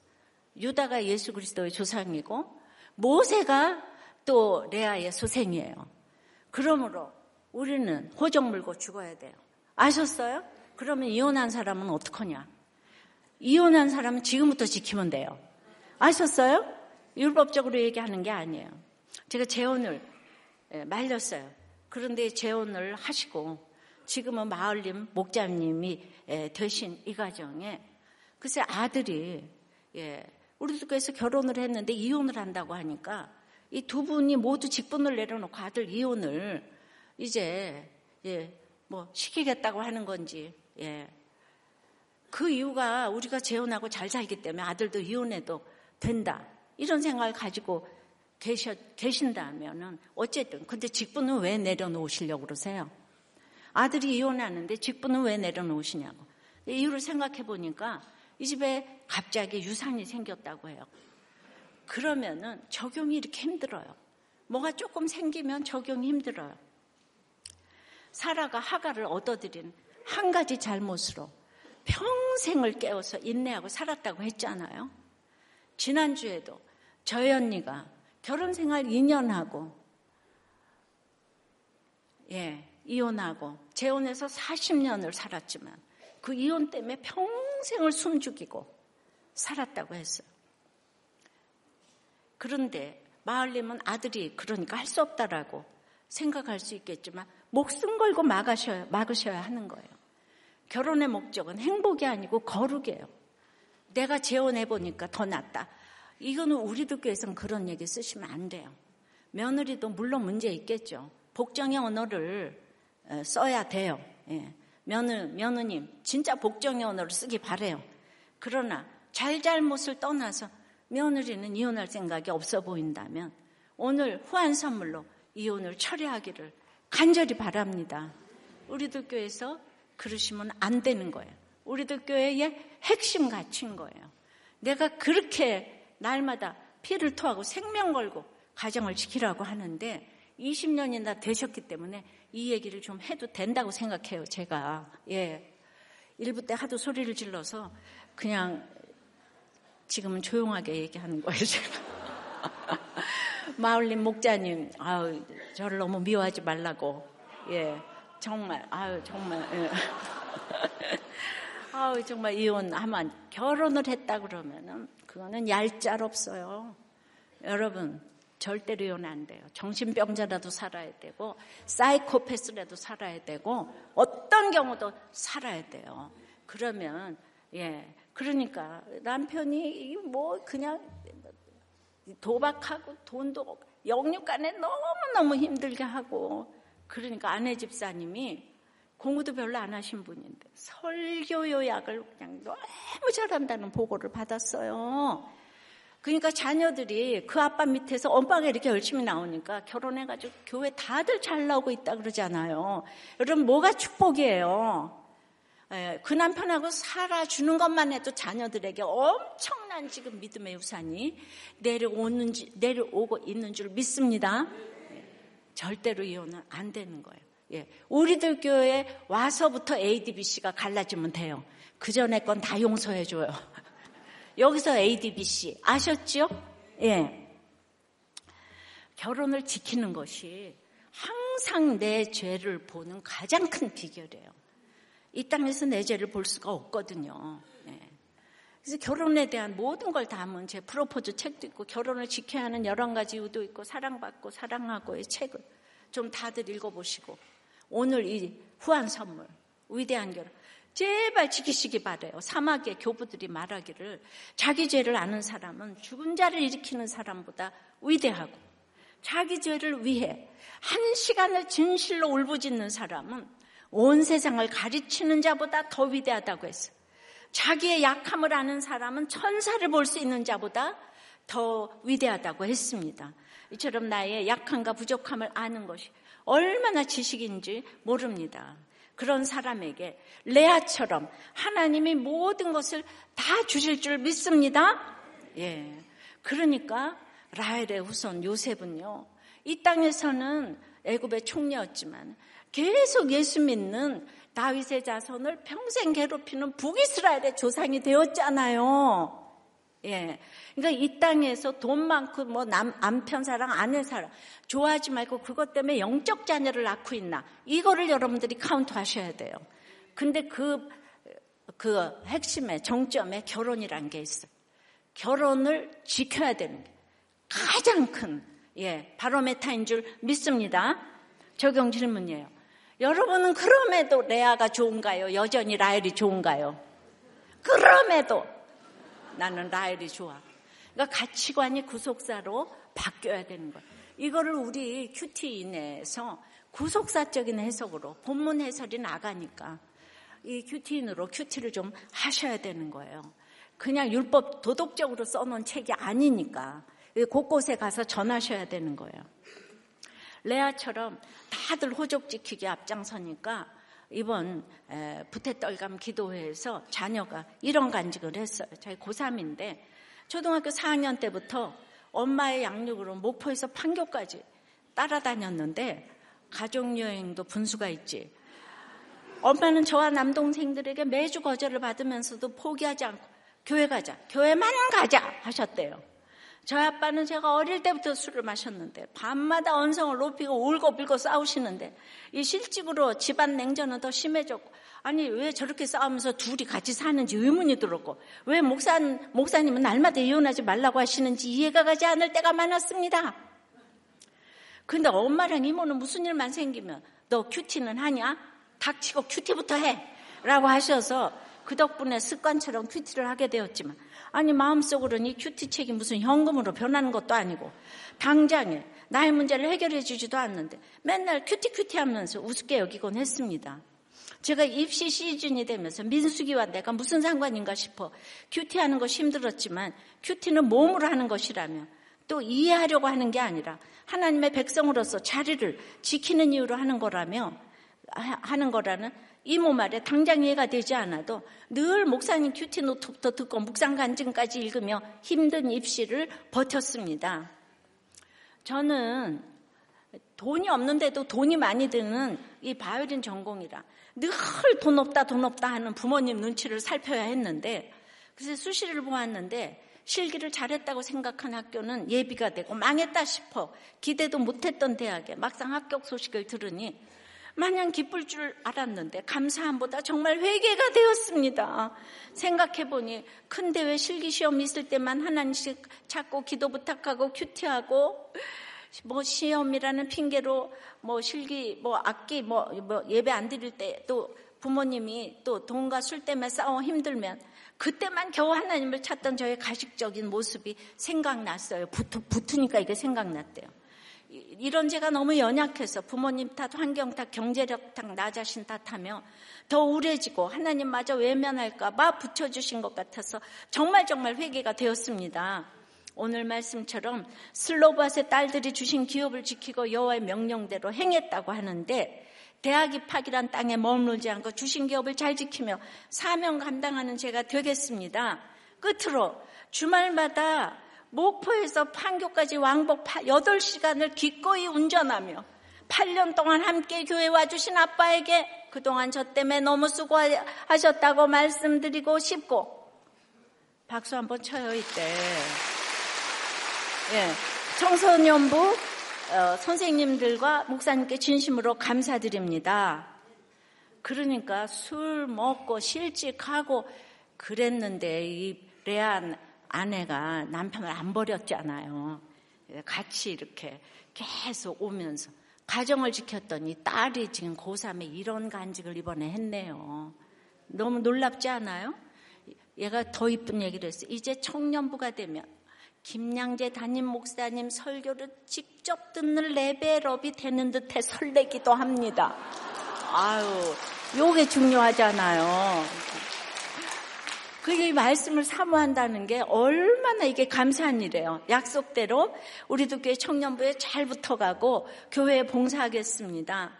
유다가 예수 그리스도의 조상이고 모세가 또 레아의 소생이에요. 그러므로 우리는 호적 물고 죽어야 돼요. 아셨어요? 그러면 이혼한 사람은 어떡하냐? 이혼한 사람은 지금부터 지키면 돼요. 아셨어요? 율법적으로 얘기하는 게 아니에요. 제가 재혼을 예, 말렸어요. 그런데 재혼을 하시고 지금은 마을님 목자님이 예, 되신 이 가정에 글쎄 아들이 예, 우리 교회에서 결혼을 했는데 이혼을 한다고 하니까 이 두 분이 모두 직분을 내려놓고 아들 이혼을 이제 예, 뭐 시키겠다고 하는 건지 예. 그 이유가 우리가 재혼하고 잘 살기 때문에 아들도 이혼해도 된다. 이런 생각을 가지고 계셔, 계신다면은 어쨌든 근데 직분은 왜 내려놓으시려고 그러세요? 아들이 이혼하는데 직분은 왜 내려놓으시냐고. 이유를 생각해 보니까 이 집에 갑자기 유산이 생겼다고 해요. 그러면은 적용이 이렇게 힘들어요. 뭐가 조금 생기면 적용이 힘들어요. 사라가 하가를 얻어들인 한 가지 잘못으로 평생을 깨워서 인내하고 살았다고 했잖아요. 지난주에도 저희 언니가 결혼 생활 2년 하고, 예, 이혼하고, 재혼해서 40년을 살았지만, 그 이혼 때문에 평생을 숨죽이고 살았다고 했어요. 그런데 마을님은 아들이 그러니까 할 수 없다라고 생각할 수 있겠지만 목숨 걸고 막으셔야, 막으셔야 하는 거예요. 결혼의 목적은 행복이 아니고 거룩이에요. 내가 재혼해 보니까 더 낫다. 이거는 우리들 교회에서는 그런 얘기 쓰시면 안 돼요. 며느리도 물론 문제 있겠죠. 복정의 언어를 써야 돼요. 예. 며느, 며느님, 진짜 복정의 언어를 쓰기 바래요. 그러나 잘잘못을 떠나서 며느리는 이혼할 생각이 없어 보인다면 오늘 후한 선물로 이혼을 처리하기를 간절히 바랍니다. 우리들 교회에서 그러시면 안 되는 거예요. 우리들 교회의 핵심 가치인 거예요. 내가 그렇게 날마다 피를 토하고 생명 걸고 가정을 지키라고 하는데 20년이나 되셨기 때문에 이 얘기를 좀 해도 된다고 생각해요, 제가. 예. 일부 때 하도 소리를 질러서 그냥 지금은 조용하게 얘기하는 거예요, 제가. 마을님 목자님, 아우, 저를 너무 미워하지 말라고. 예. 정말, 아유, 정말. 예. 아우, 정말 이혼하면, 결혼을 했다 그러면은, 그거는 얄짤 없어요. 여러분, 절대로 이혼 안 돼요. 정신병자라도 살아야 되고, 사이코패스라도 살아야 되고, 어떤 경우도 살아야 돼요. 그러면, 예. 그러니까 남편이 뭐 그냥 도박하고 돈도 영육간에 너무너무 힘들게 하고 그러니까 아내 집사님이 공부도 별로 안 하신 분인데 설교 요약을 그냥 너무 잘한다는 보고를 받았어요. 그러니까 자녀들이 그 아빠 밑에서 엄마가 이렇게 열심히 나오니까 결혼해가지고 교회 다들 잘 나오고 있다 그러잖아요. 여러분 뭐가 축복이에요? 예, 그 남편하고 살아주는 것만 해도 자녀들에게 엄청난 지금 믿음의 우산이 내려오는, 내려오고 있는 줄 믿습니다. 예, 절대로 이혼은 안 되는 거예요. 예, 우리들 교회에 와서부터 ADBC가 갈라지면 돼요. 그 전에 건 다 용서해줘요. 여기서 ADBC 아셨죠? 예. 결혼을 지키는 것이 항상 내 죄를 보는 가장 큰 비결이에요. 이 땅에서 내 죄를 볼 수가 없거든요. 예. 그래서 결혼에 대한 모든 걸 담은 제 프로포즈 책도 있고 결혼을 지켜야 하는 여러 가지 이유도 있고 사랑받고 사랑하고의 책을 좀 다들 읽어보시고 오늘 이 후한 선물, 위대한 결혼. 제발 지키시기 바래요. 사막의 교부들이 말하기를 자기 죄를 아는 사람은 죽은 자를 일으키는 사람보다 위대하고 자기 죄를 위해 한 시간을 진실로 울부짖는 사람은 온 세상을 가르치는 자보다 더 위대하다고 했어요. 자기의 약함을 아는 사람은 천사를 볼 수 있는 자보다 더 위대하다고 했습니다. 이처럼 나의 약함과 부족함을 아는 것이 얼마나 지식인지 모릅니다. 그런 사람에게 레아처럼 하나님이 모든 것을 다 주실 줄 믿습니다. 예. 그러니까 라헬의 후손 요셉은요. 이 땅에서는 애굽의 총리였지만 계속 예수 믿는 다윗의 자손을 평생 괴롭히는 북이스라엘의 조상이 되었잖아요. 예. 그러니까 이 땅에서 돈 많고 뭐 남, 남편 사랑, 아내 사랑 좋아하지 말고 그것 때문에 영적 자녀를 낳고 있나. 이거를 여러분들이 카운트 하셔야 돼요. 근데 그, 그 핵심에, 정점에 결혼이란 게 있어요. 결혼을 지켜야 되는 게 가장 큰, 예, 바로메타인 줄 믿습니다. 적용 질문이에요. 여러분은 그럼에도 레아가 좋은가요? 여전히 라헬이 좋은가요? 그럼에도 나는 라헬이 좋아. 그러니까 가치관이 구속사로 바뀌어야 되는 거예요. 이거를 우리 큐티인에서 구속사적인 해석으로 본문 해설이 나가니까 이 큐티인으로 큐티를 좀 하셔야 되는 거예요. 그냥 율법 도덕적으로 써놓은 책이 아니니까 곳곳에 가서 전하셔야 되는 거예요. 레아처럼 다들 호적 지키기 앞장서니까 이번 부태떨감 기도회에서 자녀가 이런 간직을 했어요. 저희 고3인데 초등학교 4학년 때부터 엄마의 양육으로 목포에서 판교까지 따라다녔는데 가족여행도 분수가 있지. 엄마는 저와 남동생들에게 매주 거절을 받으면서도 포기하지 않고 교회 가자, 교회만 가자 하셨대요. 저희 아빠는 제가 어릴 때부터 술을 마셨는데 밤마다 언성을 높이고 울고 빌고 싸우시는데 이 실직으로 집안 냉전은 더 심해졌고 아니 왜 저렇게 싸우면서 둘이 같이 사는지 의문이 들었고 왜 목사, 목사님은 날마다 이혼하지 말라고 하시는지 이해가 가지 않을 때가 많았습니다. 근데 엄마랑 이모는 무슨 일만 생기면 너 큐티는 하냐? 닥치고 큐티부터 해! 라고 하셔서 그 덕분에 습관처럼 큐티를 하게 되었지만 아니 마음속으로는 이 큐티책이 무슨 현금으로 변하는 것도 아니고 당장에 나의 문제를 해결해 주지도 않는데 맨날 큐티 큐티 하면서 우습게 여기곤 했습니다. 제가 입시 시즌이 되면서 민수기와 내가 무슨 상관인가 싶어 큐티하는 것이 힘들었지만 큐티는 몸으로 하는 것이라며 또 이해하려고 하는 게 아니라 하나님의 백성으로서 자리를 지키는 이유로 하는 거라며 하는 거라는 이모 말에 당장 이해가 되지 않아도 늘 목사님 큐티 노트부터 듣고 묵상 간증까지 읽으며 힘든 입시를 버텼습니다. 저는 돈이 없는데도 돈이 많이 드는 이 바이올린 전공이라 늘 돈 없다 돈 없다 하는 부모님 눈치를 살펴야 했는데 그래서 수시를 보았는데 실기를 잘했다고 생각한 학교는 예비가 되고 망했다 싶어 기대도 못했던 대학에 막상 합격 소식을 들으니 마냥 기쁠 줄 알았는데 감사함보다 정말 회개가 되었습니다. 생각해보니 큰 대회 실기 시험 있을 때만 하나씩 찾고 기도 부탁하고 큐티하고 뭐 시험이라는 핑계로 뭐 실기 뭐 악기 뭐, 뭐 예배 안 드릴 때 또 부모님이 또 돈과 술 때문에 싸워 힘들면 그때만 겨우 하나님을 찾던 저의 가식적인 모습이 생각났어요. 붙, 붙으니까 이게 생각났대요. 이런 제가 너무 연약해서 부모님 탓, 환경 탓, 경제력 탓, 나 자신 탓하며 더 우울해지고 하나님마저 외면할까봐 붙여주신 것 같아서 정말 정말 회개가 되었습니다. 오늘 말씀처럼 슬로바스의 딸들이 주신 기업을 지키고 여호와의 명령대로 행했다고 하는데 대학 입학이란 땅에 머물지 않고 주신 기업을 잘 지키며 사명 감당하는 제가 되겠습니다. 끝으로 주말마다 목포에서 판교까지 왕복 8시간을 기꺼이 운전하며 8년 동안 함께 교회 와주신 아빠에게 그동안 저 때문에 너무 수고하셨다고 말씀드리고 싶고. 박수 한번 쳐요 이때. 예, 청소년부 어, 선생님들과 목사님께 진심으로 감사드립니다. 그러니까 술 먹고 실직하고 그랬는데 이 레안 아내가 남편을 안 버렸잖아요. 같이 이렇게 계속 오면서 가정을 지켰더니 딸이 지금 고3에 이런 간직을 이번에 했네요. 너무 놀랍지 않아요? 얘가 더 이쁜 얘기를 했어요. 이제 청년부가 되면 김양재 담임 목사님 설교를 직접 듣는 레벨업이 되는 듯해 설레기도 합니다. 아유, 요게 중요하잖아요. 그게 말씀을 사모한다는 게 얼마나 이게 감사한 일이에요. 약속대로 우리도 교회 청년부에 잘 붙어가고 교회에 봉사하겠습니다.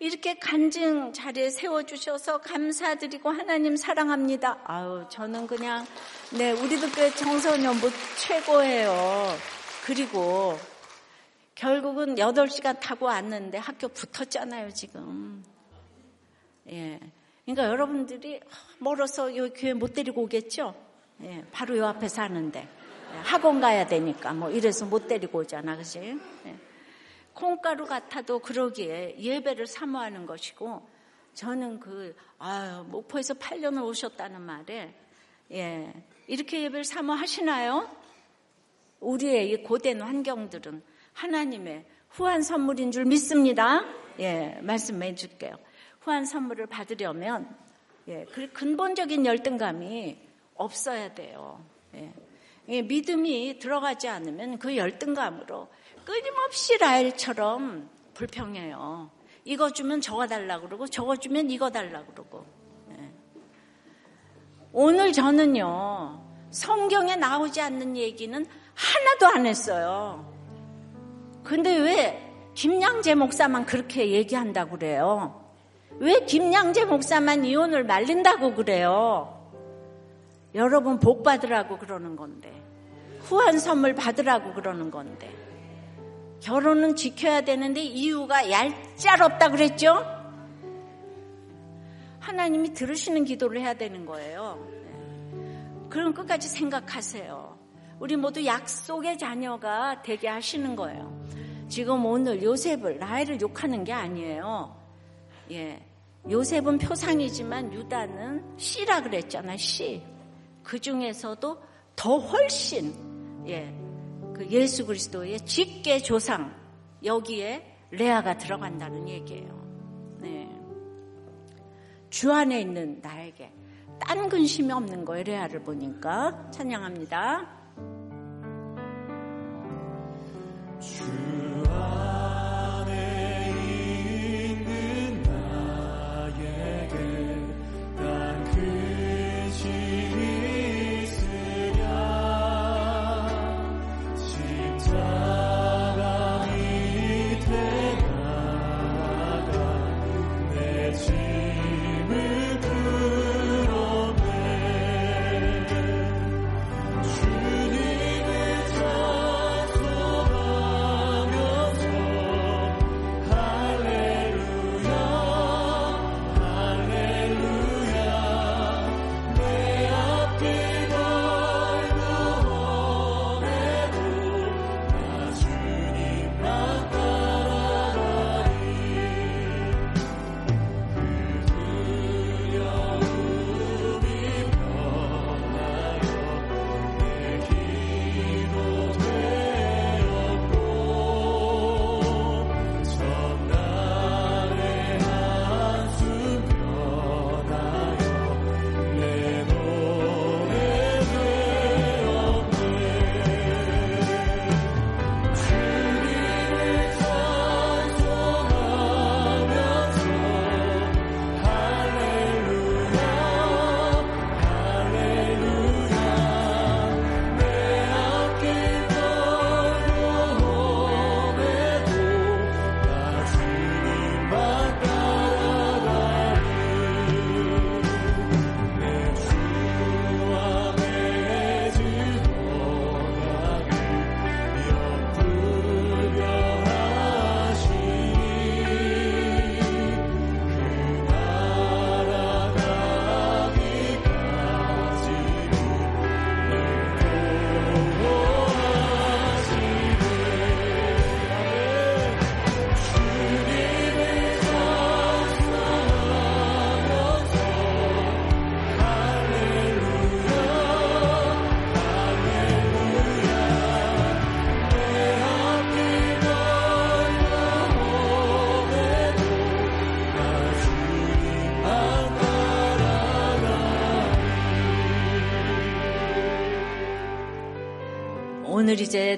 이렇게 간증 자리에 세워주셔서 감사드리고 하나님 사랑합니다. 아유, 저는 그냥, 네, 우리도 교회 청소년부 최고예요. 그리고 결국은 8시간 타고 왔는데 학교 붙었잖아요, 지금. 예. 그러니까 여러분들이 멀어서 요 교회 못 데리고 오겠죠? 예, 바로 요 앞에 사는데. 예, 학원 가야 되니까 뭐 이래서 못 데리고 오잖아, 그지? 예. 콩가루 같아도 그러기에 예배를 사모하는 것이고 저는 그, 아유, 목포에서 8년을 오셨다는 말에, 예, 이렇게 예배를 사모하시나요? 우리의 이 고된 환경들은 하나님의 후한 선물인 줄 믿습니다. 예, 말씀해 줄게요. 후한 선물을 받으려면 예, 그 근본적인 열등감이 없어야 돼요. 예. 예, 믿음이 들어가지 않으면 그 열등감으로 끊임없이 라일처럼 불평해요. 이거 주면 저거 달라 그러고 저거 주면 이거 달라 그러고. 예. 오늘 저는요 성경에 나오지 않는 얘기는 하나도 안 했어요. 근데 왜 김양재 목사만 그렇게 얘기한다고 그래요? 왜 김양재 목사만 이혼을 말린다고 그래요? 여러분 복 받으라고 그러는 건데 후한 선물 받으라고 그러는 건데 결혼은 지켜야 되는데 이유가 얄짤없다 그랬죠? 하나님이 들으시는 기도를 해야 되는 거예요. 그럼 끝까지 생각하세요. 우리 모두 약속의 자녀가 되게 하시는 거예요. 지금 오늘 요셉을 나이를 욕하는 게 아니에요. 예. 요셉은 표상이지만 유다는 씨라 그랬잖아, 씨. 그 중에서도 더 훨씬, 예. 그 예수 그리스도의 직계 조상, 여기에 레아가 들어간다는 얘기예요. 네. 주 안에 있는 나에게 딴 근심이 없는 거예요, 레아를 보니까. 찬양합니다.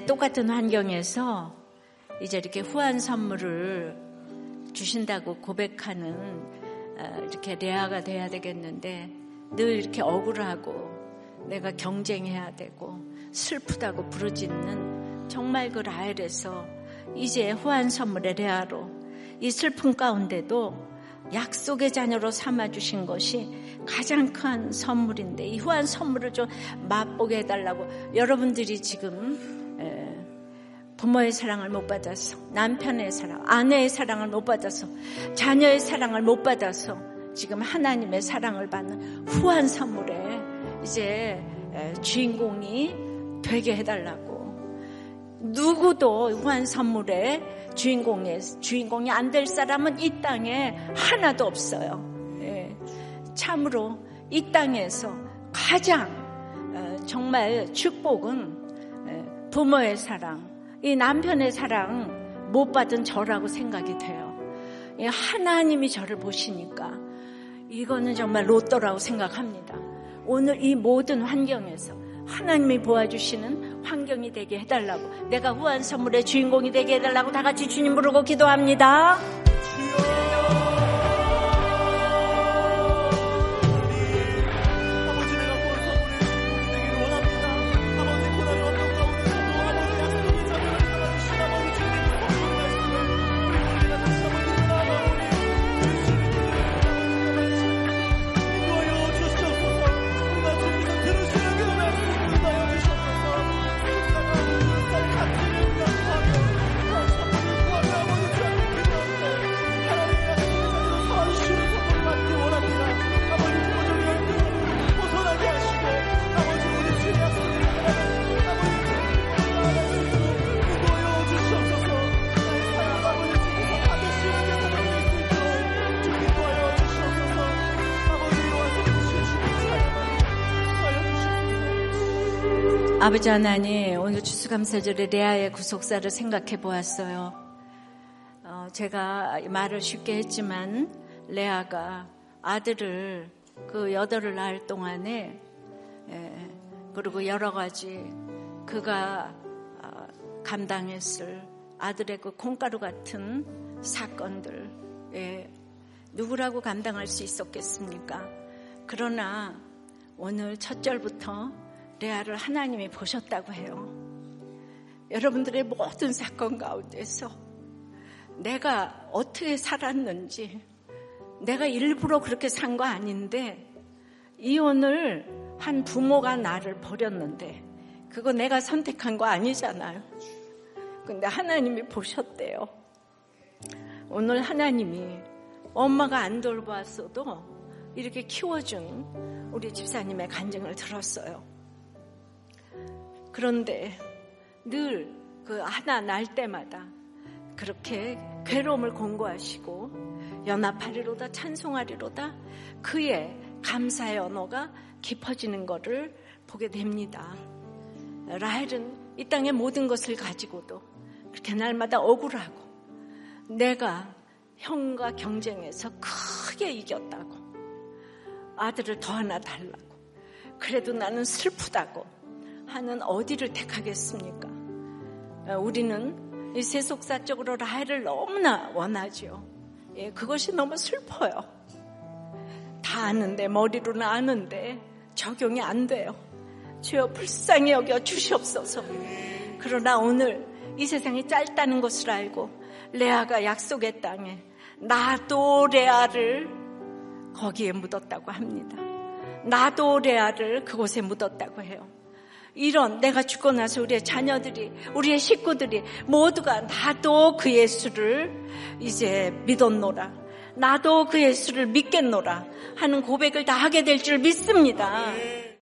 똑같은 환경에서 이제 이렇게 후한 선물을 주신다고 고백하는 어, 이렇게 레아가 돼야 되겠는데 늘 이렇게 억울하고 내가 경쟁해야 되고 슬프다고 부르짖는 정말 그 라헬에서 이제 후한 선물의 레아로 이 슬픔 가운데도 약속의 자녀로 삼아주신 것이 가장 큰 선물인데 이 후한 선물을 좀 맛보게 해달라고 여러분들이 지금 부모의 사랑을 못 받아서 남편의 사랑, 아내의 사랑을 못 받아서 자녀의 사랑을 못 받아서 지금 하나님의 사랑을 받는 후한 선물에 이제 주인공이 되게 해달라고 누구도 후한 선물에 주인공의 주인공이 안 될 사람은 이 땅에 하나도 없어요. 예. 참으로 이 땅에서 가장 어, 정말 축복은 부모의 사랑, 이 남편의 사랑 못 받은 저라고 생각이 돼요. 하나님이 저를 보시니까 이거는 정말 로또라고 생각합니다. 오늘 이 모든 환경에서 하나님이 보아주시는 환경이 되게 해달라고 내가 후한 선물의 주인공이 되게 해달라고 다 같이 주님 부르고 기도합니다. 아버지 하나님, 오늘 주수감사절에 레아의 구속사를 생각해 보았어요. 어, 제가 말을 쉽게 했지만 레아가 아들을 그 여덟을 낳을 동안에 예, 그리고 여러 가지 그가 어, 감당했을 아들의 그 콩가루 같은 사건들 예, 누구라고 감당할 수 있었겠습니까? 그러나 오늘 첫 절부터 레아를 하나님이 보셨다고 해요. 여러분들의 모든 사건 가운데서 내가 어떻게 살았는지 내가 일부러 그렇게 산 거 아닌데 이혼을 한 부모가 나를 버렸는데 그거 내가 선택한 거 아니잖아요. 근데 하나님이 보셨대요. 오늘 하나님이 엄마가 안 돌보았어도 이렇게 키워준 우리 집사님의 간증을 들었어요. 그런데 늘 그 하나 날 때마다 그렇게 괴로움을 공고하시고 연합하리로다 찬송하리로다 그의 감사의 언어가 깊어지는 것을 보게 됩니다. 라헬은 이 땅의 모든 것을 가지고도 그렇게 날마다 억울하고 내가 형과 경쟁해서 크게 이겼다고 아들을 더 하나 달라고 그래도 나는 슬프다고 하는 어디를 택하겠습니까? 어, 우리는 이 세속사적으로 라헬을 너무나 원하죠. 예, 그것이 너무 슬퍼요. 다 아는데, 머리로는 아는데, 적용이 안 돼요. 주여 불쌍히 여겨 주시옵소서. 그러나 오늘 이 세상이 짧다는 것을 알고, 레아가 약속의 땅에 나도 레아를 거기에 묻었다고 합니다. 나도 레아를 그곳에 묻었다고 해요. 이런 내가 죽고 나서 우리의 자녀들이 우리의 식구들이 모두가 나도 그 예수를 이제 믿었노라 나도 그 예수를 믿겠노라 하는 고백을 다 하게 될 줄 믿습니다.